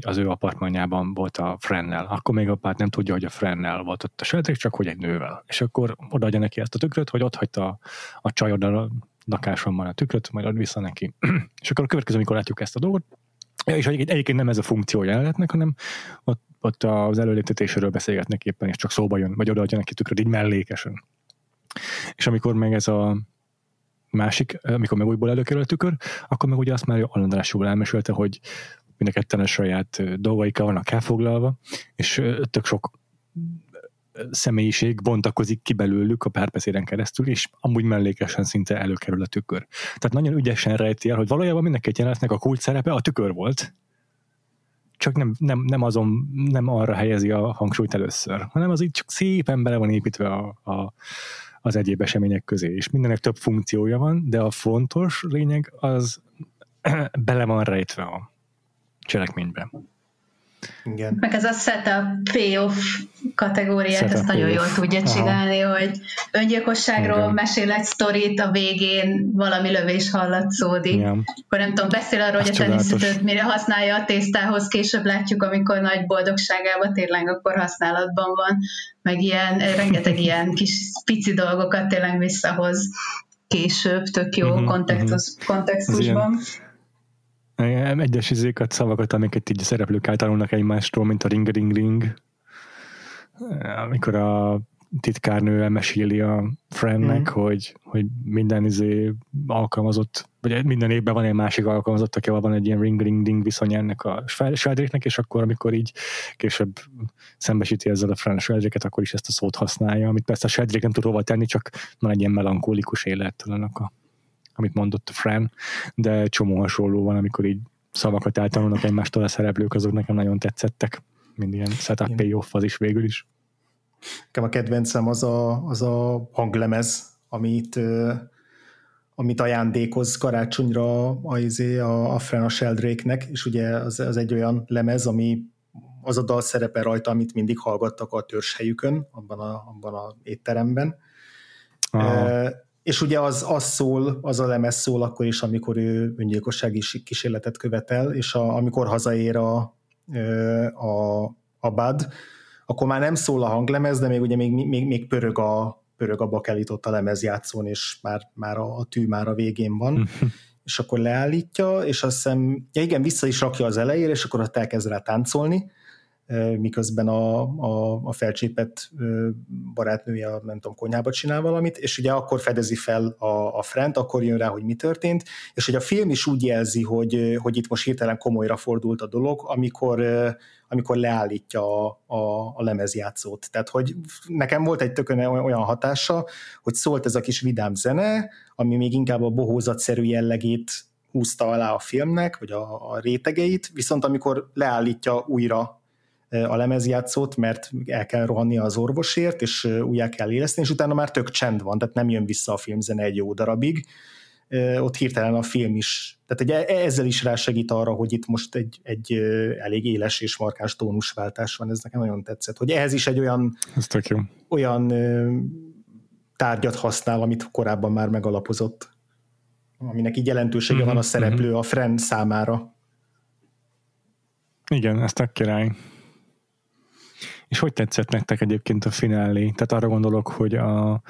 az ő apartmanjában volt a Frennel. Akkor még a párt nem tudja, hogy a Frennel volt ott a Sheldrake, csak hogy egy nővel. És akkor odaadja neki ezt a tükröt, hogy ott hagyta a, a csajod a lakáson van a tükröt, majd ad vissza neki. és akkor a következő, amikor látjuk ezt a dolgot, Ja, és egyébként nem ez a funkció jelenetnek, hanem ott, ott az előléptetésről beszélgetnek éppen, és csak szóba jön, vagy odaadja neki tükröt, így mellékesen. És amikor meg ez a másik, amikor meg újból előkerül a tükör, akkor meg ugye azt már alandásul elmesélte, hogy mind a ketten a saját dolgaikkal vannak elfoglalva, és tök sok személyiség bontakozik ki belőlük a párbeszéden keresztül, és amúgy mellékesen szinte előkerül a tükör. Tehát nagyon ügyesen rejti el, hogy valójában mindenki jelenetnek a kult szerepe a tükör volt, csak nem, nem, nem, azon, nem arra helyezi a hangsúlyt először, hanem az így csak szépen bele van építve a, a, az egyéb események közé, és mindennek több funkciója van, de a fontos lényeg az bele van rejtve a cselekményben. Igen. Meg ez a setup, payoff kategóriát, setup, ezt nagyon jól tudja Aha. csinálni, hogy öngyilkosságról Igen. mesél egy sztorit, a végén valami lövés hallatszódik. Igen. Akkor nem tudom, beszél arról, hogy a teniszezőt mire használja a tésztához, később látjuk, amikor nagy boldogságában tényleg akkor használatban van, meg ilyen, rengeteg ilyen kis pici dolgokat tényleg visszahoz később, tök jó uh-huh, kontextus, uh-huh. kontextusban egyes izékat, szavakat, amiket így szereplők eltanulnak egymástól, mint a ring ring ring amikor a titkárnő elmeséli a friendnek, mm. hogy, hogy minden izé alkalmazott, vagy minden évben van egy másik alkalmazott, akivel van egy ilyen ring-ring-ding viszony ennek a Sheldricknek, és akkor, amikor így később szembesíti ezzel a friend Sheldricket, akkor is ezt a szót használja, amit persze a Sheldrick nem tud hova tenni, csak van egy ilyen melankólikus élet a amit mondott a Fran, de csomó hasonló van, amikor így szavakat eltanulnak egymástól a szereplők, azok nekem nagyon tetszettek. Mind ilyen setup payoff az is végül is. Nekem a kedvencem az a, az a hanglemez, amit, amit ajándékoz karácsonyra a, izé, a, a Fran a Sheldrake-nek, és ugye az, az egy olyan lemez, ami az a dal szerepel rajta, amit mindig hallgattak a törzshelyükön, abban a, abban a étteremben. Aha és ugye az, az szól, az a lemez szól akkor is, amikor ő öngyilkossági kísérletet követel, és a, amikor hazaér a, a, a Bud, akkor már nem szól a hanglemez, de még ugye még, még, még pörög a, pörög a bakelított a lemezjátszón, és már, már a, a tű már a végén van, és akkor leállítja, és azt hiszem, ja igen, vissza is rakja az elejére, és akkor ott elkezd rá táncolni, miközben a, a, a felcsépett barátnője, nem tudom, konyhába csinál valamit, és ugye akkor fedezi fel a, a friend, akkor jön rá, hogy mi történt, és hogy a film is úgy jelzi, hogy, hogy itt most hirtelen komolyra fordult a dolog, amikor, amikor leállítja a, a, a lemezjátszót. Tehát, hogy nekem volt egy tökön olyan hatása, hogy szólt ez a kis vidám zene, ami még inkább a bohózatszerű jellegét húzta alá a filmnek, vagy a, a rétegeit, viszont amikor leállítja újra a lemezjátszót, mert el kell rohannia az orvosért, és újjá kell érezni, és utána már tök csend van, tehát nem jön vissza a filmzene egy jó darabig. Ott hirtelen a film is, tehát egy, ezzel is rásegít arra, hogy itt most egy, egy elég éles és markáns tónusváltás van, ez nekem nagyon tetszett, hogy ehhez is egy olyan, ez tök jó. olyan tárgyat használ, amit korábban már megalapozott, aminek így jelentősége mm-hmm. van a mhm, szereplő mm-hmm. a friend számára. Igen, ez tök király. És hogy tetszett nektek egyébként a finálé? Tehát arra gondolok, hogy a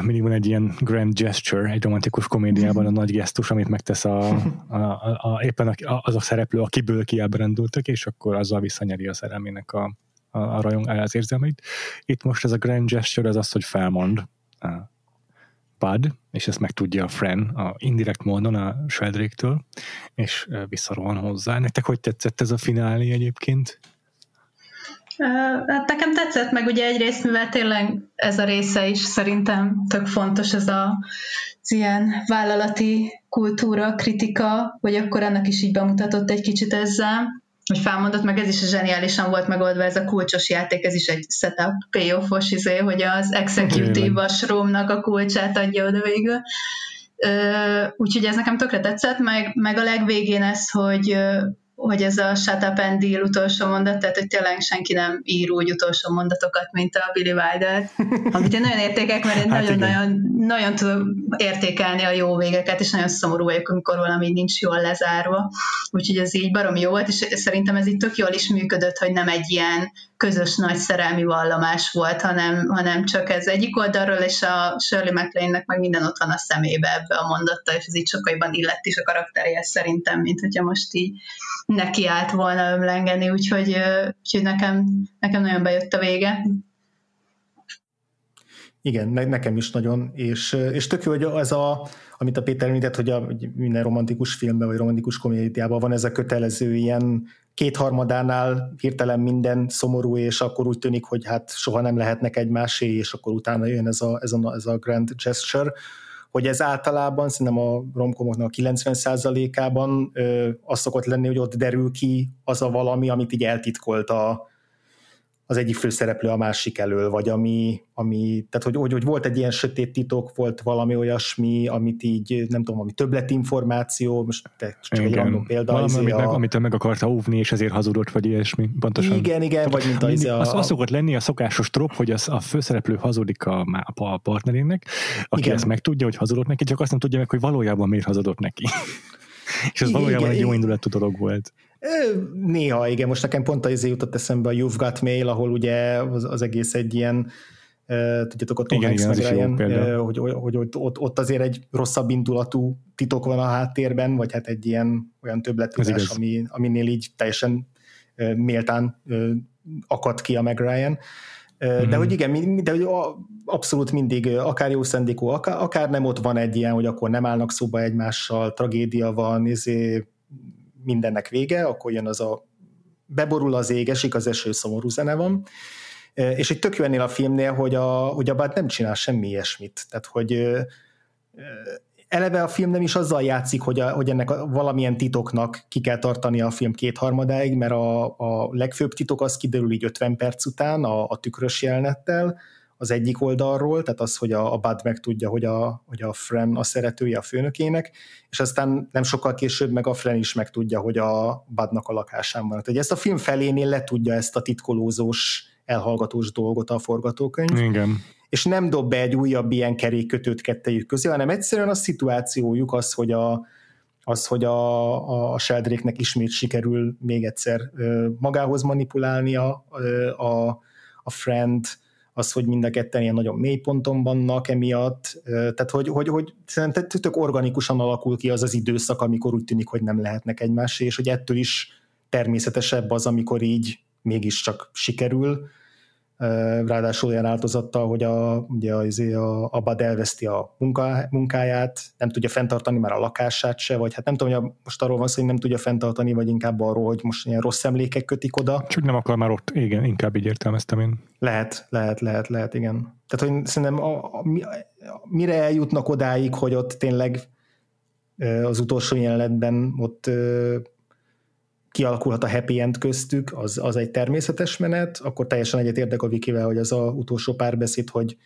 mindig van egy ilyen grand gesture egy romantikus komédiában, a nagy gesztus, amit megtesz a, a, a, a éppen a, az a szereplő, akiből kiábrándultak, és akkor azzal visszanyeri a szerelmének a, a, a rajong, az érzelmeit. Itt most ez a grand gesture az az, hogy felmond a Bud, és ezt megtudja a friend a indirekt módon a Sheldrake-től, és visszarohan hozzá. Nektek hogy tetszett ez a finálé egyébként? Hát nekem tetszett meg ugye egyrészt, mivel tényleg ez a része is szerintem tök fontos, ez a, az ilyen vállalati kultúra, kritika, hogy akkor ennek is így bemutatott egy kicsit ezzel, hogy felmondott, meg ez is zseniálisan volt megoldva, ez a kulcsos játék, ez is egy setup payoff-os izé, hogy az executive a Shroom-nak a kulcsát adja oda végül. Úgyhogy ez nekem tökre tetszett, meg, meg a legvégén ez, hogy hogy ez a shut up and deal utolsó mondat, tehát hogy tényleg senki nem ír úgy utolsó mondatokat, mint a Billy Wilder, amit én nagyon értékek, mert én nagyon-nagyon hát nagyon, nagyon tudom értékelni a jó végeket, és nagyon szomorú vagyok, amikor valami nincs jól lezárva. Úgyhogy ez így baromi jó volt, és szerintem ez így tök jól is működött, hogy nem egy ilyen közös nagy szerelmi vallomás volt, hanem, hanem csak ez egyik oldalról, és a Shirley MacLaine-nek meg minden ott van a szemébe ebbe a mondatta, és ez így sokkal jobban illett is a karakteréhez szerintem, mint hogyha most így neki állt volna ömlengeni, úgyhogy, úgyhogy nekem, nekem nagyon bejött a vége. Igen, nekem is nagyon, és, és tök jó, hogy ez a, amit a Péter említett, hogy, a, hogy minden romantikus filmben, vagy romantikus komédiában van ez a kötelező ilyen kétharmadánál hirtelen minden szomorú, és akkor úgy tűnik, hogy hát soha nem lehetnek egymásé, és akkor utána jön ez a, ez a, ez a grand gesture, hogy ez általában szerintem a romkomoknak a 90%-ában az szokott lenni, hogy ott derül ki az a valami, amit így eltitkolt a, az egyik főszereplő a másik elől, vagy ami, ami tehát hogy, hogy, hogy volt egy ilyen sötét titok, volt valami olyasmi, amit így, nem tudom, ami többletinformáció, most te csak igen. egy random példa. Valami, amit, a... meg, amit meg akarta óvni, és ezért hazudott, vagy ilyesmi, pontosan. Igen, igen, vagy mint az, a... Az, az szokott lenni a szokásos trop, hogy az, a főszereplő hazudik a, a partnerének, aki igen. ezt megtudja, hogy hazudott neki, csak azt nem tudja meg, hogy valójában miért hazudott neki. és ez valójában igen, egy jó indulatú dolog volt. Néha, igen, most nekem pont az jutott eszembe a You've Got Mail, ahol ugye az, az egész egy ilyen tudjátok, a Tom igen, Hanks igen, meg Ryan, hogy, hogy, hogy ott, ott azért egy rosszabb indulatú titok van a háttérben, vagy hát egy ilyen olyan többletudás, ami, aminél így teljesen méltán akad ki a meg Ryan. De mm-hmm. hogy igen, de hogy abszolút mindig, akár jó szendékú, akár, akár nem ott van egy ilyen, hogy akkor nem állnak szóba egymással, tragédia van, izé, mindennek vége, akkor jön az a beborul az ég, esik az eső, szomorú zene van. És egy tök jó ennél a filmnél, hogy a, hogy a Bud nem csinál semmi ilyesmit. Tehát, hogy eleve a film nem is azzal játszik, hogy, a, hogy ennek a, valamilyen titoknak ki kell tartani a film kétharmadáig, mert a, a legfőbb titok az kiderül így 50 perc után a, a tükrös jelenettel, az egyik oldalról, tehát az, hogy a, a Bud megtudja, hogy a, hogy a Fren a szeretője a főnökének, és aztán nem sokkal később meg a Fren is megtudja, hogy a Budnak a lakásán van. Tehát ezt a film felénél letudja ezt a titkolózós, elhallgatós dolgot a forgatókönyv. Igen. És nem dob be egy újabb ilyen kerékkötőt kettejük közé, hanem egyszerűen a szituációjuk az, hogy a, az, hogy a, a Sheldréknek ismét sikerül még egyszer magához manipulálnia a, a, a friend, az, hogy mind a ketten ilyen nagyon mély ponton vannak emiatt, tehát hogy, hogy, hogy szerintem tök organikusan alakul ki az az időszak, amikor úgy tűnik, hogy nem lehetnek egymásé, és hogy ettől is természetesebb az, amikor így mégiscsak sikerül, ráadásul olyan áldozattal, hogy a, ugye az, a, a Bad elveszti a munka, munkáját, nem tudja fenntartani már a lakását se, vagy hát nem tudom, hogy a, most arról van szó, hogy nem tudja fenntartani, vagy inkább arról, hogy most ilyen rossz emlékek kötik oda. Csak nem akar már ott, igen, inkább így értelmeztem én. Lehet, lehet, lehet, lehet, igen. Tehát, hogy szerintem a, a, mire eljutnak odáig, hogy ott tényleg az utolsó jelenetben ott kialakulhat a happy end köztük, az, az egy természetes menet, akkor teljesen egyet érdek a Vikivel, hogy az a utolsó párbeszéd, hogy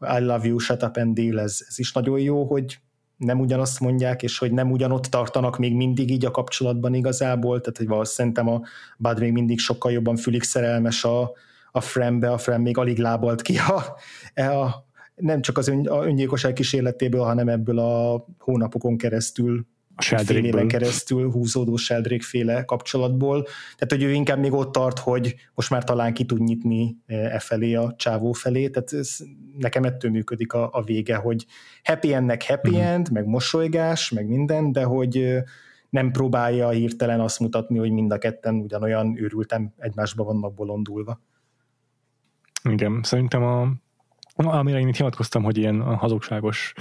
I love you, shut up and deal, ez, ez is nagyon jó, hogy nem ugyanazt mondják, és hogy nem ugyanott tartanak még mindig így a kapcsolatban igazából, tehát hogy valószínűleg szerintem a Bud még mindig sokkal jobban fülig szerelmes a, a Frembe, a Frem még alig lábalt ki a, a nem csak az ön, a öngyilkosság kísérletéből, hanem ebből a hónapokon keresztül fél éven keresztül húzódó Sheldrick féle kapcsolatból. Tehát, hogy ő inkább még ott tart, hogy most már talán ki tud nyitni e, e felé a csávó felé. Tehát ez, nekem ettől működik a, a vége, hogy happy endnek happy uh-huh. end, meg mosolygás, meg minden, de hogy nem próbálja hirtelen azt mutatni, hogy mind a ketten ugyanolyan őrültem egymásba vannak bolondulva. Igen, szerintem a Amire én itt hivatkoztam, hogy ilyen hazugságos,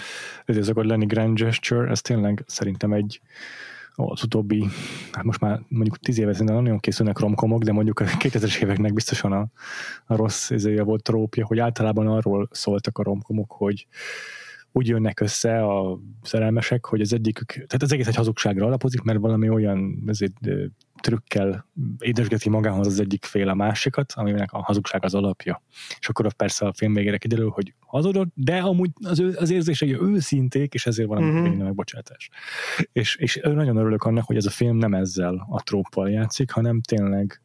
ez a Lenny Grand Gesture, ez tényleg szerintem egy az utóbbi, hát most már mondjuk tíz éve szerintem nagyon készülnek romkomok, de mondjuk a 2000-es éveknek biztosan a, a rossz ezért volt trópja, hogy általában arról szóltak a romkomok, hogy úgy jönnek össze a szerelmesek, hogy az egyikük, tehát az egész egy hazugságra alapozik, mert valami olyan ezért, trükkel édesgeti magához az egyik fél a másikat, aminek a hazugság az alapja. És akkor persze a film végére kiderül, hogy hazudott, de amúgy az, ő, az érzései őszinték, és ezért van uh-huh. a megbocsátás. És, és nagyon örülök annak, hogy ez a film nem ezzel a tróppal játszik, hanem tényleg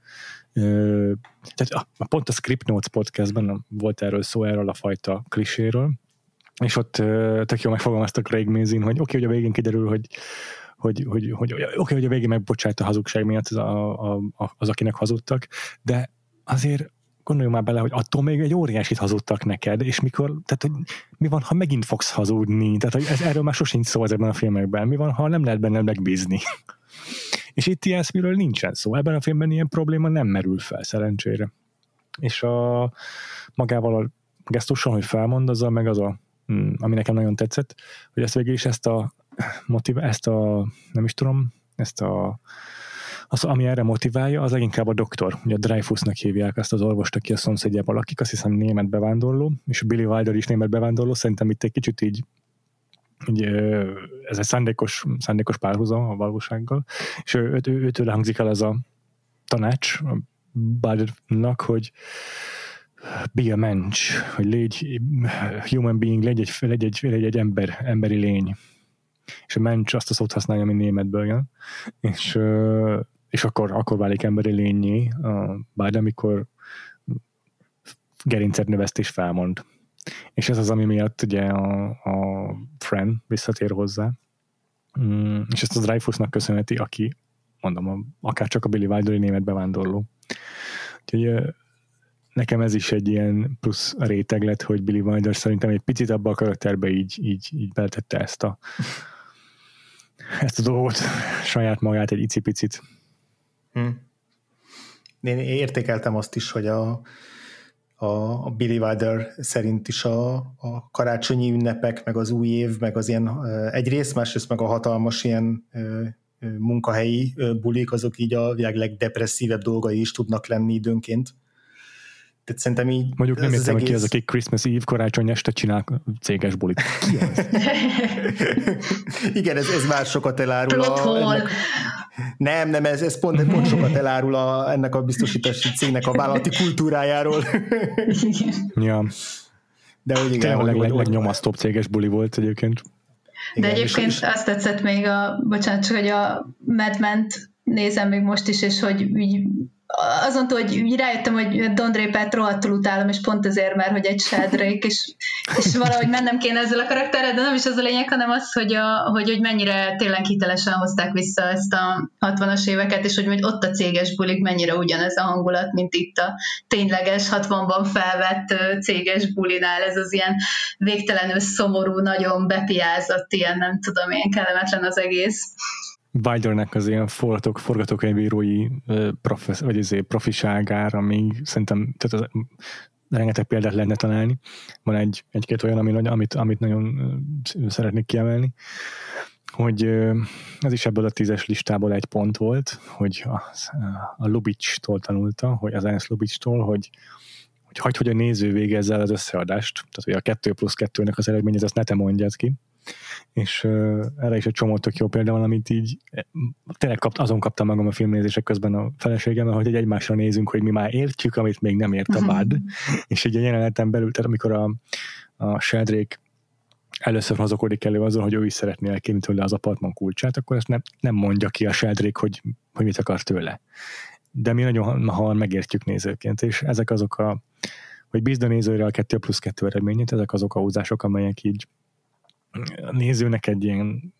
ö, tehát a, pont a Script Notes podcastben volt erről szó, erről a fajta kliséről, és ott tök jó megfogalmaztak Craig Mazin, hogy oké, okay, hogy a végén kiderül, hogy hogy, hogy, hogy oké, okay, hogy a végén megbocsát a hazugság miatt az, a, a, az, akinek hazudtak, de azért gondoljunk már bele, hogy attól még egy óriásit hazudtak neked, és mikor, tehát hogy mi van, ha megint fogsz hazudni? Tehát hogy ez, erről már sosincs szó ezekben a filmekben. Mi van, ha nem lehet benne megbízni? és itt ilyen miről nincsen szó. Ebben a filmben ilyen probléma nem merül fel, szerencsére. És a magával a gesztuson, hogy felmond, azzal meg az a ami nekem nagyon tetszett, hogy ezt végül is ezt a motiv, ezt a, nem is tudom, ezt a az, ami erre motiválja, az leginkább a doktor. Ugye a Dreyfusnak hívják azt az orvost, aki a szomszédjában lakik, azt hiszem német bevándorló, és Billy Wilder is német bevándorló, szerintem itt egy kicsit így, így ez egy szándékos, szándékos párhuzam a valósággal, és ő, ő, őtől hangzik el ez a tanács Wildernak, hogy be a mensch, hogy légy human being, légy egy, légy egy, légy egy ember, emberi lény. És a mensch azt a szót használja, ami németből jön. És, és akkor, akkor válik emberi lényé, bár amikor gerincet növeszt és felmond. És ez az, ami miatt ugye a, a friend visszatér hozzá. Mm, és ezt az Dreyfusnak köszönheti, aki mondom, akár csak a Billy Wilder német bevándorló. Úgyhogy nekem ez is egy ilyen plusz réteg lett, hogy Billy Wilder szerintem egy picit abba a karakterbe így, így, így beletette ezt a ezt a dolgot, saját magát egy icipicit. Hmm. Én értékeltem azt is, hogy a, a, a Billy Wilder szerint is a, a karácsonyi ünnepek, meg az új év, meg az ilyen egyrészt, másrészt meg a hatalmas ilyen munkahelyi bulik, azok így a világ legdepresszívebb dolgai is tudnak lenni időnként. Tehát szerintem így... Mondjuk nem értem, egész... ki az, aki Christmas Eve karácsony este csinál céges bulit. Ki? Igen, ez, ez már sokat elárul. A, ennek... Nem, nem, ez, ez pont, pont sokat elárul a, ennek a biztosítási cégnek a vállalati kultúrájáról. ja. De hogy igen, a leg, leg, legnyomasztóbb céges buli volt egyébként. De igen, egyébként és, azt tetszett még a, bocsánat, csak hogy a Madment nézem még most is, és hogy így azon túl, hogy rájöttem, hogy Don Draper rohadtul utálom, és pont ezért, mert hogy egy Sheldrake, és, és valahogy mennem kéne ezzel a karakterrel, de nem is az a lényeg, hanem az, hogy, a, hogy, hogy mennyire tényleg hitelesen hozták vissza ezt a 60-as éveket, és hogy, hogy ott a céges bulik mennyire ugyanez a hangulat, mint itt a tényleges 60-ban felvett céges bulinál, ez az ilyen végtelenül szomorú, nagyon bepiázott, ilyen nem tudom, ilyen kellemetlen az egész. Wildernek az ilyen forgatók, forgatókönyvírói profesz, vagy azért profiságára még szerintem tehát az, rengeteg példát lehetne találni. Van egy, egy-két olyan, ami, amit, amit nagyon szeretnék kiemelni, hogy ez is ebből a tízes listából egy pont volt, hogy a, a Lubitsch-tól tanulta, hogy az Ernst Lubitsch-tól, hogy hogy hagyd, hogy a néző végezze el az összeadást, tehát hogy a 2 plusz 2-nek az eredményét, azt ne te mondjad ki, és uh, erre is egy csomó tök jó példa van, amit így tényleg kapt, azon kaptam magam a filmnézések közben a feleségem, hogy egy egymásra nézünk, hogy mi már értjük, amit még nem ért a bad, és így a jeleneten belül, tehát amikor a, a Sheldrake először hazakodik elő azon, hogy ő is szeretné elkérni tőle az apartman kulcsát, akkor ezt nem, nem mondja ki a Sheldrake, hogy, hogy mit akar tőle. De mi nagyon hamar megértjük nézőként, és ezek azok a, hogy bízd a nézőre a 2 plusz 2 eredményét, ezek azok a húzások, amelyek így nézőnek egy ilyen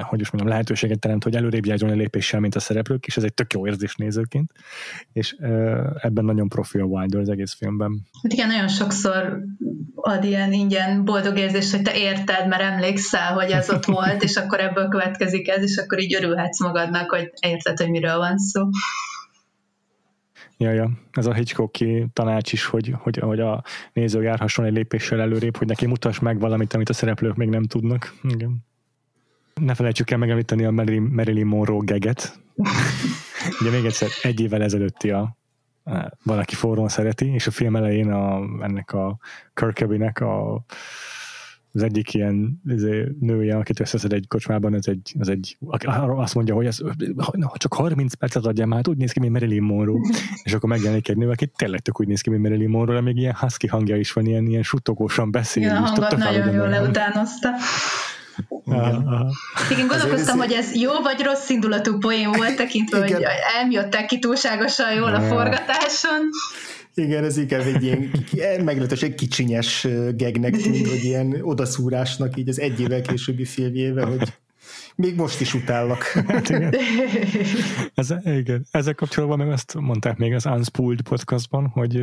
hogy is mondjam, lehetőséget teremt, hogy előrébb járjon a lépéssel, mint a szereplők, és ez egy tök jó érzés nézőként, és ebben nagyon profi a Wilder az egész filmben. Hát igen, nagyon sokszor ad ilyen ingyen boldog érzés, hogy te érted, mert emlékszel, hogy ez ott volt, és akkor ebből következik ez, és akkor így örülhetsz magadnak, hogy érted, hogy miről van szó. Ja, ja. Ez a Hitchcocki tanács is, hogy, hogy, hogy a néző járhasson egy lépéssel előrébb, hogy neki mutass meg valamit, amit a szereplők még nem tudnak. Igen. Ne felejtsük el megemlíteni a Marilyn, Marilyn Monroe geget. Ugye még egyszer egy évvel ezelőtti a, valaki forrón szereti, és a film elején a, ennek a Kirkeby-nek a az egyik ilyen izé, nője, akit összeszed egy kocsmában, ez egy, az egy, azt mondja, hogy ez, csak 30 percet adja már, úgy néz ki, mint Marilyn Monroe. és akkor megjelenik egy nő, aki tényleg tök úgy néz ki, mint Marilyn Monroe, de még ilyen husky hangja is van, ilyen, ilyen suttogósan beszél. Igen, a hangot nagyon jól leutánozta. Igen. Igen, gondolkoztam, hogy ez jó vagy rossz indulatú poén volt, tekintve, hogy elmjöttek ki túlságosan jól a forgatáson. Igen, ez inkább egy ilyen meglehetősen kicsinyes gegnek tűnt, hogy ilyen odaszúrásnak így az egy évvel későbbi filmjével, hogy még most is utállak. Hát igen. Ez, igen. Ezzel kapcsolatban meg azt mondták még az Unspooled podcastban, hogy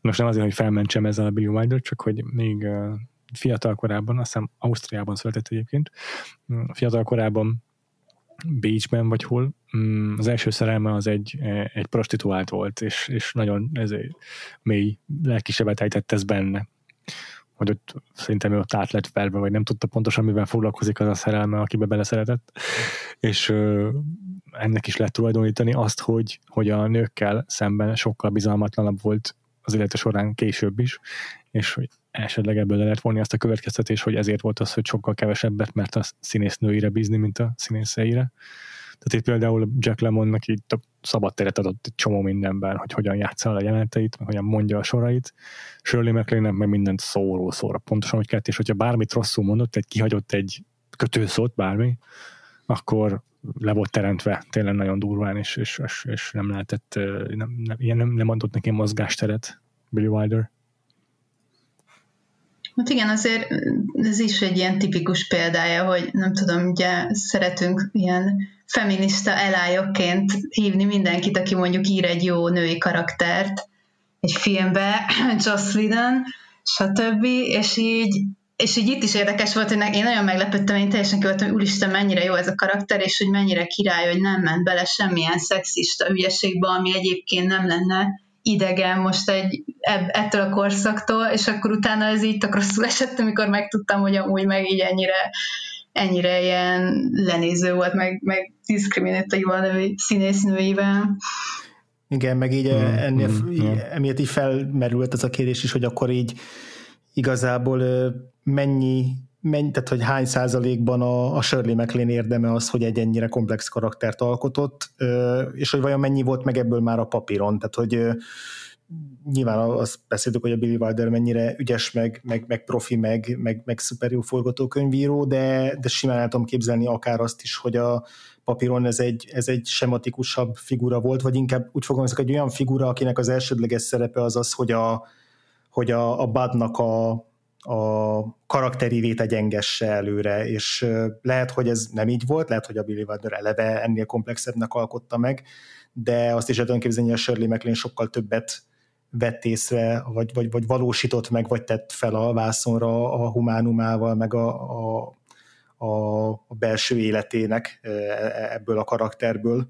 most nem azért, hogy felmentsem ezzel a Billy Wilder, csak hogy még fiatal korában, azt hiszem Ausztriában született egyébként, fiatal korában Bécsben vagy hol, mm, az első szerelme az egy, egy prostituált volt, és, és nagyon ezért mély lelkisebet ejtett ez benne. Hogy ott szerintem ő ott át lett felve, vagy nem tudta pontosan mivel foglalkozik az a szerelme, akibe beleszeretett, és ennek is lehet tulajdonítani azt, hogy, hogy a nőkkel szemben sokkal bizalmatlanabb volt az élete során később is, és hogy esetleg ebből le lehet vonni azt a következtetés, hogy ezért volt az, hogy sokkal kevesebbet mert a színésznőire bízni, mint a színészeire. Tehát itt például Jack Lemonnak így szabad teret adott egy csomó mindenben, hogy hogyan játsza a jeleneteit, meg hogyan mondja a sorait. Shirley MacLaine meg mindent szóról szóra, pontosan, hogy kellett, és hogyha bármit rosszul mondott, egy kihagyott egy kötőszót, bármi, akkor le volt teremtve tényleg nagyon durván, és, és, és, nem lehetett, nem, nem, nem, nem adott neki mozgásteret Billy Wilder. Hát igen, azért ez is egy ilyen tipikus példája, hogy nem tudom, ugye szeretünk ilyen feminista elályokként hívni mindenkit, aki mondjuk ír egy jó női karaktert egy filmbe, Joss Whedon, stb. És így, és így itt is érdekes volt, hogy én nagyon meglepődtem, én teljesen kivoltam, hogy úristen, mennyire jó ez a karakter, és hogy mennyire király, hogy nem ment bele semmilyen szexista hülyeségbe, ami egyébként nem lenne idegen most egy, ettől a korszaktól, és akkor utána ez így tök rosszul esett, amikor megtudtam, hogy amúgy meg így ennyire ennyire ilyen lenéző volt, meg, meg diszkriminatív a női, színésznőivel. Igen, meg így mm, ennél, mm, így, mm. emiatt így felmerült ez a kérdés is, hogy akkor így igazából mennyi, mennyi tehát hogy hány százalékban a, a Shirley MacLaine érdeme az, hogy egy ennyire komplex karaktert alkotott, és hogy vajon mennyi volt meg ebből már a papíron, tehát hogy nyilván azt beszéltük, hogy a Billy Wilder mennyire ügyes, meg, meg, meg profi, meg, meg, meg szuper jó forgatókönyvíró, de, de simán el tudom képzelni akár azt is, hogy a papíron ez egy, ez egy sematikusabb figura volt, vagy inkább úgy hogy egy olyan figura, akinek az elsődleges szerepe az az, hogy a, hogy a, a Badnak a, a karakteri véte gyengesse előre, és lehet, hogy ez nem így volt, lehet, hogy a Billy Wilder eleve ennél komplexebbnek alkotta meg, de azt is el tudom képzelni, hogy a Shirley MacLaine sokkal többet vett észre, vagy, vagy, vagy valósított meg, vagy tett fel a vászonra a humánumával, meg a, a, a, a belső életének e, ebből a karakterből.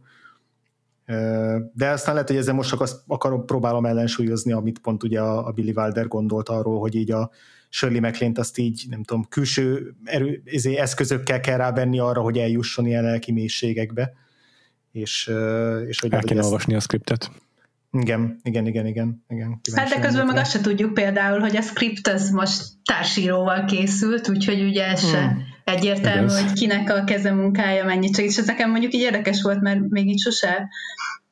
De aztán lehet, hogy ezzel most csak azt akarom, próbálom ellensúlyozni, amit pont ugye a, a Billy Wilder gondolt arról, hogy így a Shirley MacLaine-t azt így, nem tudom, külső erő, ezé, eszközökkel kell rávenni arra, hogy eljusson ilyen lelki mélységekbe. És, és hogy El kell olvasni a skriptet. Igen, igen, igen, igen. igen. Hát de közben meg azt se tudjuk például, hogy a script az most társíróval készült, úgyhogy ugye ez hmm. se egyértelmű, Igaz. hogy kinek a kezemunkája mennyit segít. És ez nekem mondjuk így érdekes volt, mert még így sose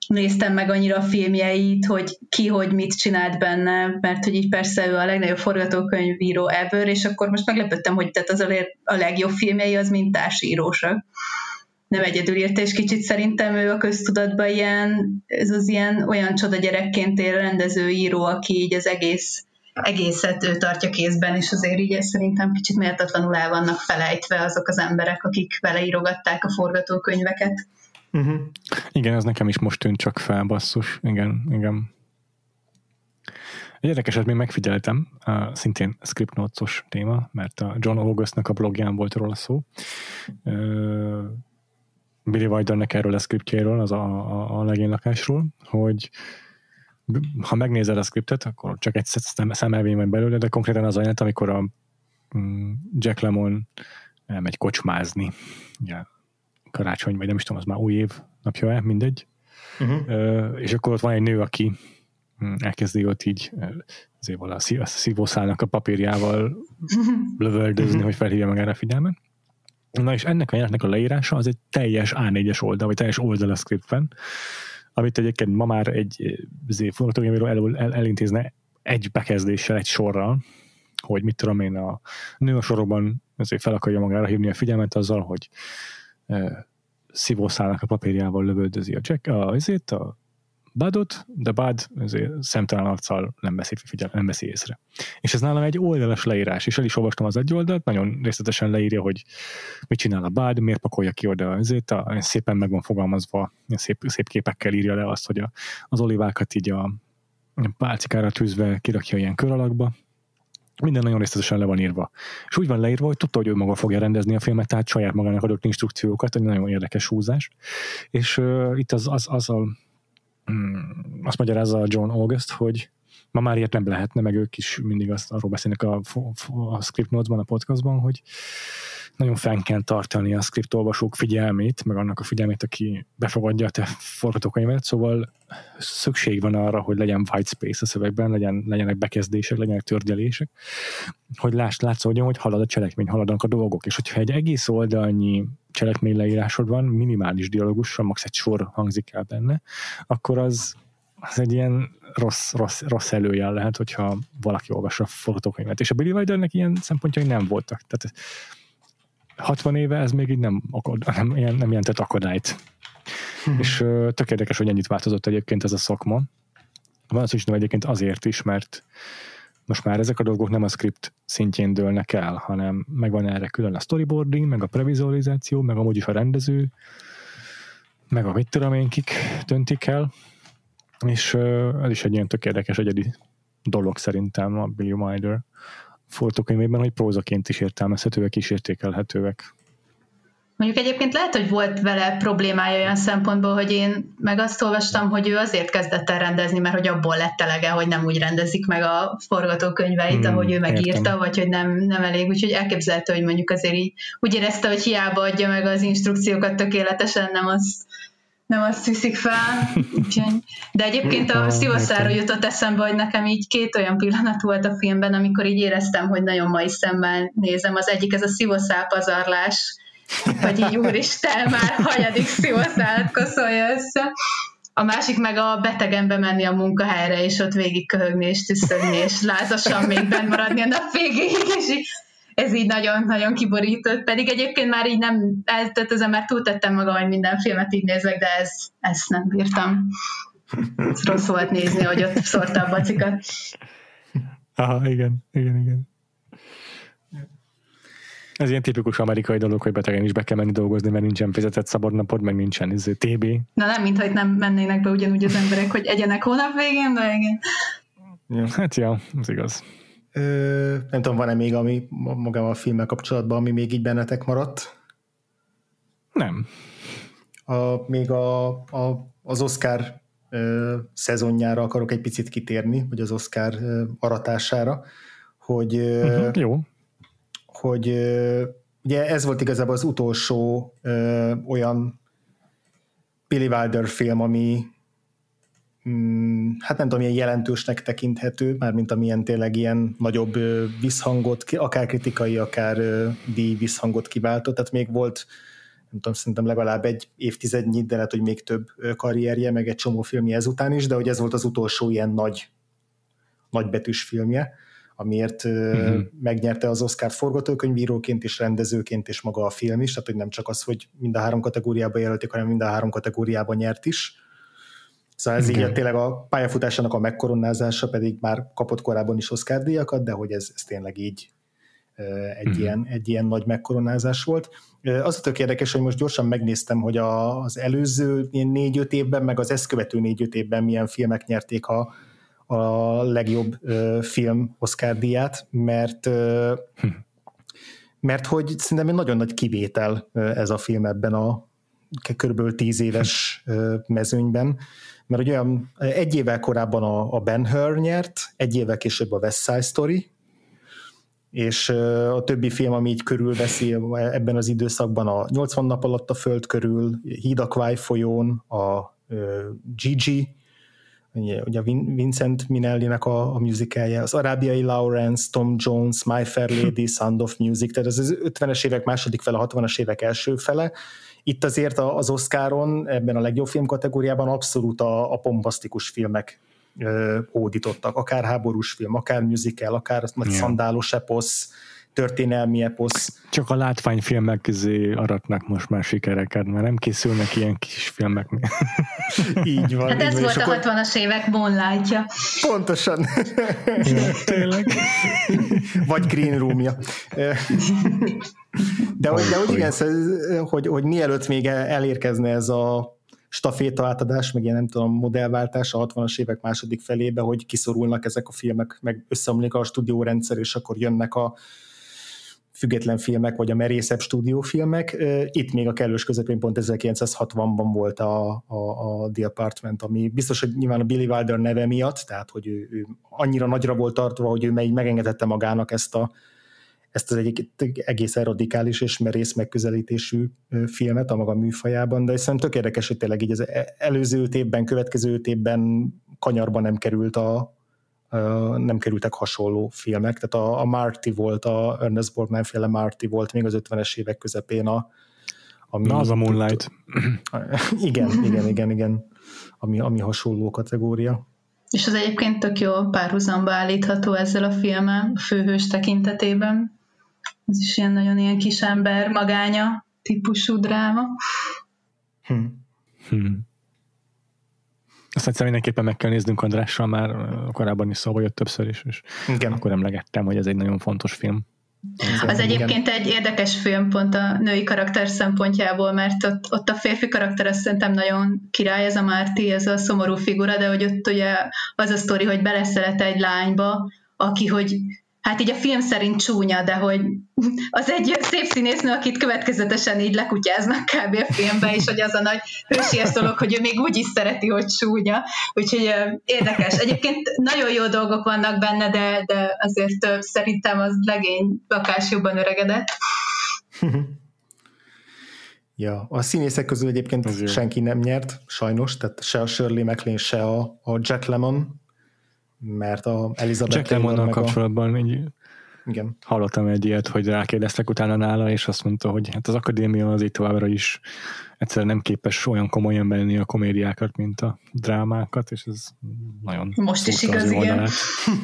néztem meg annyira a filmjeit, hogy ki, hogy mit csinált benne, mert hogy így persze ő a legnagyobb forgatókönyvíró ever, és akkor most meglepődtem, hogy tehát az a legjobb filmjei az mind társírósak nem egyedül írta, és kicsit szerintem ő a köztudatban ilyen, ez az ilyen olyan csoda gyerekként él rendező író, aki így az egész egészet ő tartja kézben, és azért így szerintem kicsit méltatlanul el vannak felejtve azok az emberek, akik vele írogatták a forgatókönyveket. Uh-huh. Igen, ez nekem is most tűnt csak fel, basszus. Igen, igen. Egy érdekeset még megfigyeltem, uh, szintén script notes téma, mert a John Augustnak a blogján volt róla szó. Uh, Billy Wildernek erről a scriptjéről, az a, a, a legénylakásról, hogy ha megnézed a scriptet, akkor csak egy szemelvény van belőle, de konkrétan az ajánlat, amikor a mm, Jack Lemon elmegy kocsmázni, ugye, karácsony, vagy nem is tudom, az már új év napja-e, mindegy. Uh-huh. És akkor ott van egy nő, aki mm, elkezdi ott így azért a szívószálnak a papírjával lövöldözni, hogy felhívja meg erre a figyelmet. Na és ennek a jelentnek a leírása az egy teljes A4-es oldal, vagy teljes oldal a scriptben, amit egyébként ma már egy forgatókönyvről el, el, elintézne egy bekezdéssel, egy sorral, hogy mit tudom én, a nő a sorokban azért fel akarja magára hívni a figyelmet azzal, hogy szívószálnak a papírjával lövöldözi a Jack, a, azért, a Budot, de Bud azért szemtelen arccal nem veszi, figyel, nem veszi észre. És ez nálam egy oldalas leírás, és el is olvastam az egy oldalt, nagyon részletesen leírja, hogy mit csinál a Bud, miért pakolja ki oda azért, a, szépen meg van fogalmazva, szép, szép képekkel írja le azt, hogy a, az olivákat így a pálcikára tűzve kirakja ilyen kör alakba, minden nagyon részletesen le van írva. És úgy van leírva, hogy tudta, hogy ő maga fogja rendezni a filmet, tehát saját magának adott instrukciókat, egy nagyon érdekes húzás. És uh, itt az, az, az a Mm, azt magyarázza John August, hogy ma már ilyet nem lehetne, meg ők is mindig azt arról beszélnek a, a script notesban, a podcastban, hogy nagyon fenn kell tartani a script olvasók figyelmét, meg annak a figyelmét, aki befogadja a te forgatókönyvet, szóval szükség van arra, hogy legyen white space a szövegben, legyen, legyenek bekezdések, legyenek törgyelések, hogy láss, látszódjon, hogy halad a cselekmény, haladnak a dolgok, és hogyha egy egész oldalnyi cselekmény leírásod van, minimális dialógussal, max egy sor hangzik el benne, akkor az, az egy ilyen rossz, rossz, rossz előjel lehet, hogyha valaki olvassa a forgatókönyvet. És a Billy Wildernek ilyen szempontjai nem voltak. Tehát 60 éve ez még így nem, akad, nem, nem jelentett akadályt. Hmm. És uh, tök érdekes, hogy ennyit változott egyébként ez a szakma. Van az is egyébként azért is, mert most már ezek a dolgok nem a script szintjén dőlnek el, hanem megvan erre külön a storyboarding, meg a previzualizáció, meg amúgy is a rendező, meg a mit tudom én, kik döntik el, és ez is egy ilyen tök érdekes egyedi dolog szerintem a Billy Wilder forgatókönyvében, hogy prózaként is értelmezhetőek és értékelhetőek. Mondjuk egyébként lehet, hogy volt vele problémája olyan szempontból, hogy én meg azt olvastam, hogy ő azért kezdett el rendezni, mert hogy abból lett elege, hogy nem úgy rendezik meg a forgatókönyveit, hmm, ahogy ő megírta, értem. vagy hogy nem, nem elég. Úgyhogy elképzelhető, hogy mondjuk azért így úgy érezte, hogy hiába adja meg az instrukciókat tökéletesen, nem azt nem azt viszik fel. Úgyhogy. De egyébként a szívasszáról jutott eszembe, hogy nekem így két olyan pillanat volt a filmben, amikor így éreztem, hogy nagyon mai szemmel nézem. Az egyik ez a szívaszál pazarlás, hogy így úristen, már hanyadik szívaszállat koszolja össze. A másik meg a betegen bemenni a munkahelyre, és ott végig köhögni, és tüsszögni, és lázasan még benn maradni a nap végéig, és így ez így nagyon-nagyon kiborított, pedig egyébként már így nem, tehát ezen már túltettem magam, hogy minden filmet így nézek, de ez, ezt nem bírtam. Ez rossz volt nézni, hogy ott szórta a bacikat. Aha, igen, igen, igen. Ez ilyen tipikus amerikai dolog, hogy betegen is be kell menni dolgozni, mert nincsen fizetett szabadnapod, meg nincsen ez TB. Na nem, mintha itt nem mennének be ugyanúgy az emberek, hogy egyenek hónap végén, de igen. Ja, hát ja, az igaz. Ö, nem tudom, van-e még ami magával a filmmel kapcsolatban, ami még így bennetek maradt? Nem. A, még a, a, az Oscar ö, szezonjára akarok egy picit kitérni, vagy az Oscar ö, aratására, hogy, uh-huh, jó. hogy ö, ugye ez volt igazából az utolsó ö, olyan Billy Wilder film, ami hát nem tudom, ilyen jelentősnek tekinthető, mármint amilyen tényleg ilyen nagyobb visszhangot, akár kritikai, akár díj visszhangot kiváltott, tehát még volt nem tudom, szerintem legalább egy évtizednyi, de lehet, hogy még több karrierje, meg egy csomó filmje ezután is, de hogy ez volt az utolsó ilyen nagy, nagybetűs filmje, amiért uh-huh. megnyerte az Oscar forgatókönyvíróként és rendezőként és maga a film is, tehát hogy nem csak az, hogy mind a három kategóriában jelölték, hanem mind a három kategóriában nyert is. Szóval ez Igen. így tényleg a pályafutásának a megkoronázása pedig már kapott korábban is Oscar díjakat, de hogy ez, ez tényleg így egy, uh-huh. ilyen, egy ilyen nagy megkoronázás volt. Az a tök érdekes, hogy most gyorsan megnéztem, hogy a, az előző négy-öt évben, meg az ezt követő négy-öt évben milyen filmek nyerték a, a legjobb uh, film Oscar díját, mert uh, hm. mert hogy szerintem egy nagyon nagy kivétel ez a film ebben a kb. tíz éves uh, mezőnyben, mert ugye olyan egy évvel korábban a, a Ben Hur nyert, egy évvel később a West Side Story, és a többi film, ami így körülveszi ebben az időszakban a 80 nap alatt a föld körül, Híd a folyón, a Gigi, ugye Vincent Minelli-nek a, a musicalje, az Arábiai Lawrence, Tom Jones, My Fair Lady, Sound of Music, tehát az 50-es évek második fele, 60-as évek első fele. Itt azért az Oscaron, ebben a legjobb film kategóriában abszolút a, a pompasztikus filmek hódítottak, akár háborús film, akár musical, akár yeah. szandálos eposz, történelmi eposz. Csak a látványfilmek közé aratnak most már sikereket, mert nem készülnek ilyen kis filmek. így van. Hát így ez van, volt a 60-as évek Moonlight-ja. Pontosan. ja, tényleg. Vagy Green Room-ja. De, hogy, de hogy igen, szóval, hogy, hogy mielőtt még elérkezne ez a staféta átadás, meg ilyen nem tudom, modellváltás a 60-as évek második felébe, hogy kiszorulnak ezek a filmek, meg összeomlik a stúdiórendszer, és akkor jönnek a független filmek, vagy a merészebb stúdiófilmek. Itt még a kellős közepén pont 1960-ban volt a, a, a The Apartment, ami biztos, hogy nyilván a Billy Wilder neve miatt, tehát hogy ő, ő annyira nagyra volt tartva, hogy ő megengedette magának ezt a ezt az egy egészen radikális és merész megközelítésű filmet a maga műfajában, de szerintem tök érdekes, hogy tényleg így az e-, előző évben, következő évben kanyarba nem került a, nem kerültek hasonló filmek, tehát a, a Marty volt, a Ernest Borgnine féle Marty volt még az 50-es évek közepén a ami Na, az a Moonlight. igen, igen, igen, igen, ami, ami hasonló kategória. És az egyébként tök jó párhuzamba állítható ezzel a filmmel, a főhős tekintetében. Ez is ilyen nagyon ilyen kisember magánya típusú dráma. Hmm. Hmm. Azt egyszer mindenképpen meg kell néznünk Andrással, már korábban is szóba jött többször is, és Igen. akkor emlegettem, hogy ez egy nagyon fontos film. Az egyébként igen. egy érdekes film pont a női karakter szempontjából, mert ott, ott a férfi karakter azt szerintem nagyon király, ez a Márti, ez a szomorú figura, de hogy ott ugye az a sztori, hogy beleszeret egy lányba, aki, hogy hát így a film szerint csúnya, de hogy az egy szép színésznő, akit következetesen így lekutyáznak kb. a filmbe, és hogy az a nagy hősies dolog, hogy ő még úgy is szereti, hogy csúnya. Úgyhogy érdekes. Egyébként nagyon jó dolgok vannak benne, de, de azért szerintem az legény lakás jobban öregedett. Ja, a színészek közül egyébként senki nem nyert, sajnos, tehát se a Shirley MacLaine, se a, a Jack Lemmon, mert a Elizabeth Jack Lemmonnal kapcsolatban a... egy, igen. hallottam egy ilyet, hogy rákérdeztek utána nála, és azt mondta, hogy hát az akadémia az itt továbbra is egyszerűen nem képes olyan komolyan venni a komédiákat, mint a drámákat, és ez nagyon Most is igaz, igen.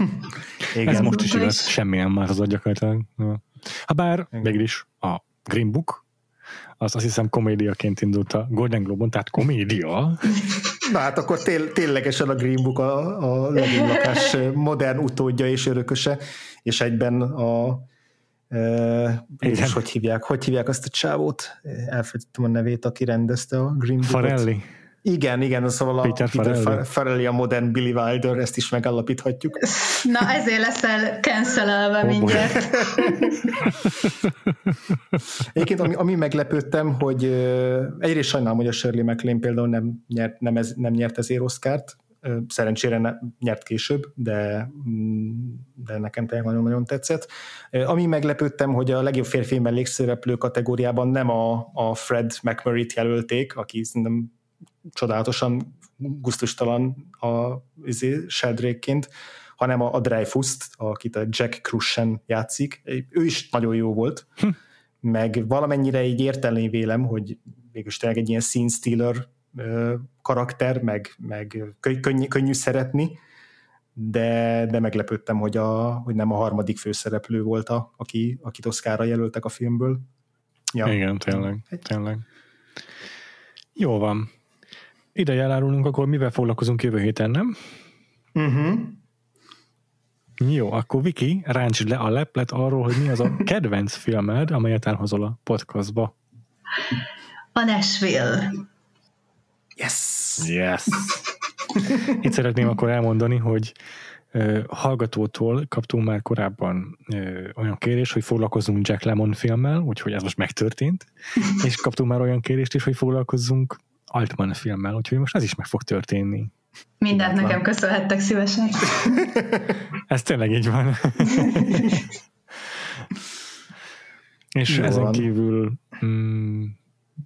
igen. Ez most is igaz, semmilyen már az gyakorlatilag. Habár mégis a Green Book, az azt hiszem komédiaként indult a Golden Globe-on, tehát komédia. Na hát akkor tél, ténylegesen a Green Book a, a lakás modern utódja és örököse, és egyben a e, és hogy hívják, hogy hívják azt a csávót? Elfelejtettem a nevét, aki rendezte a Green Bookot. Farelli. Igen, igen, szóval a Peter Peter Farrelly. Farrelly a modern Billy Wilder, ezt is megállapíthatjuk. Na, ezért leszel cancelelve Oh mindjárt. Egyébként ami, ami meglepődtem, hogy egyrészt sajnálom, hogy a Shirley MacLaine például nem nyert, nem, ez, nem nyert ezért Oscárt, Ö, szerencsére ne, nyert később, de, mm, de nekem tényleg nagyon-nagyon tetszett. Ami meglepődtem, hogy a legjobb férfi mellékszereplő kategóriában nem a, a Fred McMurray-t jelölték, aki szerintem csodálatosan gusztustalan a izé, Sheldrake-ként, hanem a, a Dreyfus-t, akit a Jack Crushen játszik. Ő is nagyon jó volt, meg valamennyire így értelné vélem, hogy végülis tényleg egy ilyen scene stealer karakter, meg, meg könny, könnyű, könnyű szeretni, de, de meglepődtem, hogy, a, hogy nem a harmadik főszereplő volt, a, aki, akit Oszkára jelöltek a filmből. Ja. Igen, tényleg, tényleg. Jó van. Ideje elárulnunk, akkor mivel foglalkozunk jövő héten, nem? Uh-huh. Jó, akkor Viki, ráncs le a leplet arról, hogy mi az a kedvenc filmed, amelyet elhozol a podcastba. A Nashville. Yes! Yes! Itt szeretném akkor elmondani, hogy ö, hallgatótól kaptunk már korábban ö, olyan kérés, hogy foglalkozzunk Jack Lemon filmmel, úgyhogy ez most megtörtént, és kaptunk már olyan kérést is, hogy foglalkozzunk Altman filmmel, úgyhogy most ez is meg fog történni. Mindent van. nekem köszönhettek szívesen. Ez tényleg így van. És Jó ezen van. kívül mm,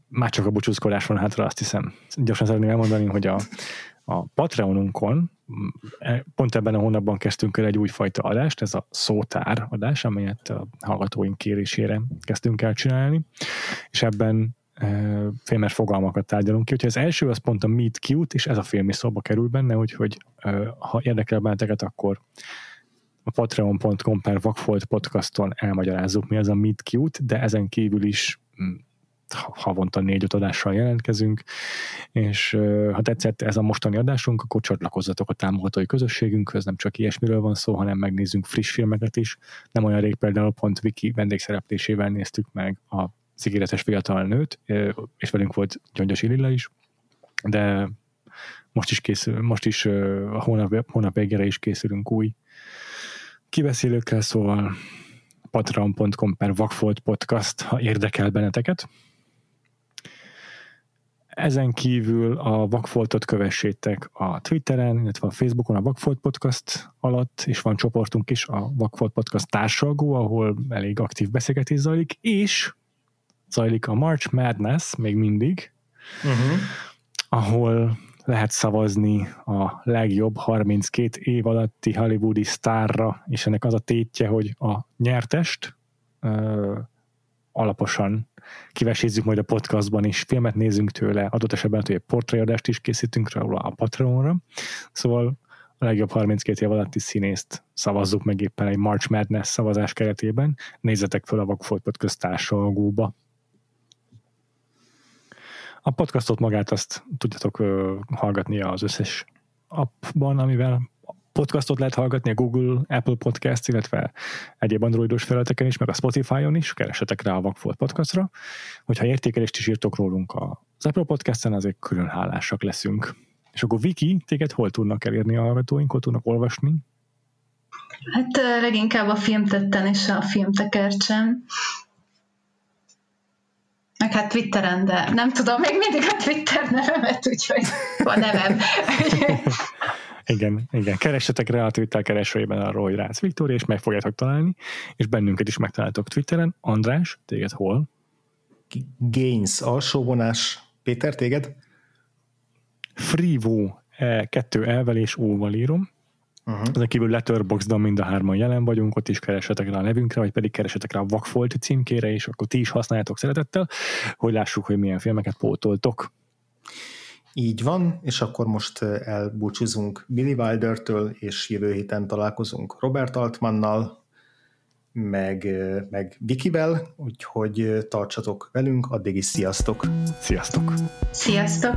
már csak a búcsúzkodás van hátra, azt hiszem. Gyorsan szeretném elmondani, hogy a, a Patreonunkon mm, e- pont ebben a hónapban kezdtünk el egy újfajta adást, ez a szótár adás, amelyet a hallgatóink kérésére kezdtünk el csinálni, és ebben filmes fogalmakat tárgyalunk ki. Úgyhogy az első az pont a Meet Cute, és ez a film is szóba kerül benne, úgyhogy ha érdekel benneteket, akkor a patreon.com per Vakfolt podcaston elmagyarázzuk, mi az a Meet Cute, de ezen kívül is mm, ha- havonta négy-öt adással jelentkezünk, és ha tetszett ez a mostani adásunk, akkor csatlakozzatok a támogatói közösségünkhöz, nem csak ilyesmiről van szó, hanem megnézzünk friss filmeket is. Nem olyan rég például pont Viki vendégszereplésével néztük meg a ígéretes fiatal nőt, és velünk volt Gyöngyös Lilla is, de most is készül, most is a hónap, hónap végére is készülünk új kibeszélőkkel, szóval patreon.com per Vakfolt Podcast, ha érdekel benneteket. Ezen kívül a Vakfoltot kövessétek a Twitteren, illetve a Facebookon a Vakfolt Podcast alatt, és van csoportunk is, a Vakfolt Podcast társalgó, ahol elég aktív beszélgetés zajlik, és zajlik a March Madness még mindig, Uh-huh. ahol lehet szavazni a legjobb 32 év alatti hollywoodi sztárra, és ennek az a tétje, hogy a nyertest ö, alaposan kivesézzük majd a podcastban is, filmet nézünk tőle, adott esetben hogy egy portréadást is készítünk róla a Patreonra, szóval a legjobb 32 év alatti színészt szavazzuk meg éppen egy March Madness szavazás keretében. Nézzetek fel a Vakfolt Podcast társalgóba. A podcastot magát azt tudjátok hallgatni az összes appban, amivel podcastot lehet hallgatni, a Google, Apple Podcast, illetve egyéb androidos felületeken is, meg a Spotify-on is, keresetek rá a Vakfolt Podcastra. Hogyha értékelést is írtok rólunk az Apple Podcast-en, azért külön hálásak leszünk. És akkor Viki, téged hol tudnak elérni a hallgatóink, hol tudnak olvasni? Hát leginkább a filmtetten és a filmtekercsen. Meg hát Twitteren, de nem tudom még mindig a Twitter nevemet, úgyhogy a nevem. Igen, igen. Keressetek rá a Twitter keresőjében arról, hogy Rácz Viktória, és meg fogjátok találni, és bennünket is megtaláltok Twitteren. András, téged hol? Gains, alsóvonás. Péter, téged? Frivo, e, kettő elvel és óval írom. Uh-huh. Ezen kívül Letterboxdon mind a hárman jelen vagyunk, ott is keresetek rá a nevünkre, vagy pedig keresetek rá a Vakfolt címkére, és akkor ti is használjátok szeretettel, hogy lássuk, hogy milyen filmeket pótoltok. Így van, és akkor most elbúcsúzunk Billy Wilder-től, és jövő héten találkozunk Robert Altmannal, meg, meg Vikivel, úgyhogy tartsatok velünk, addig is sziasztok! Sziasztok! Sziasztok!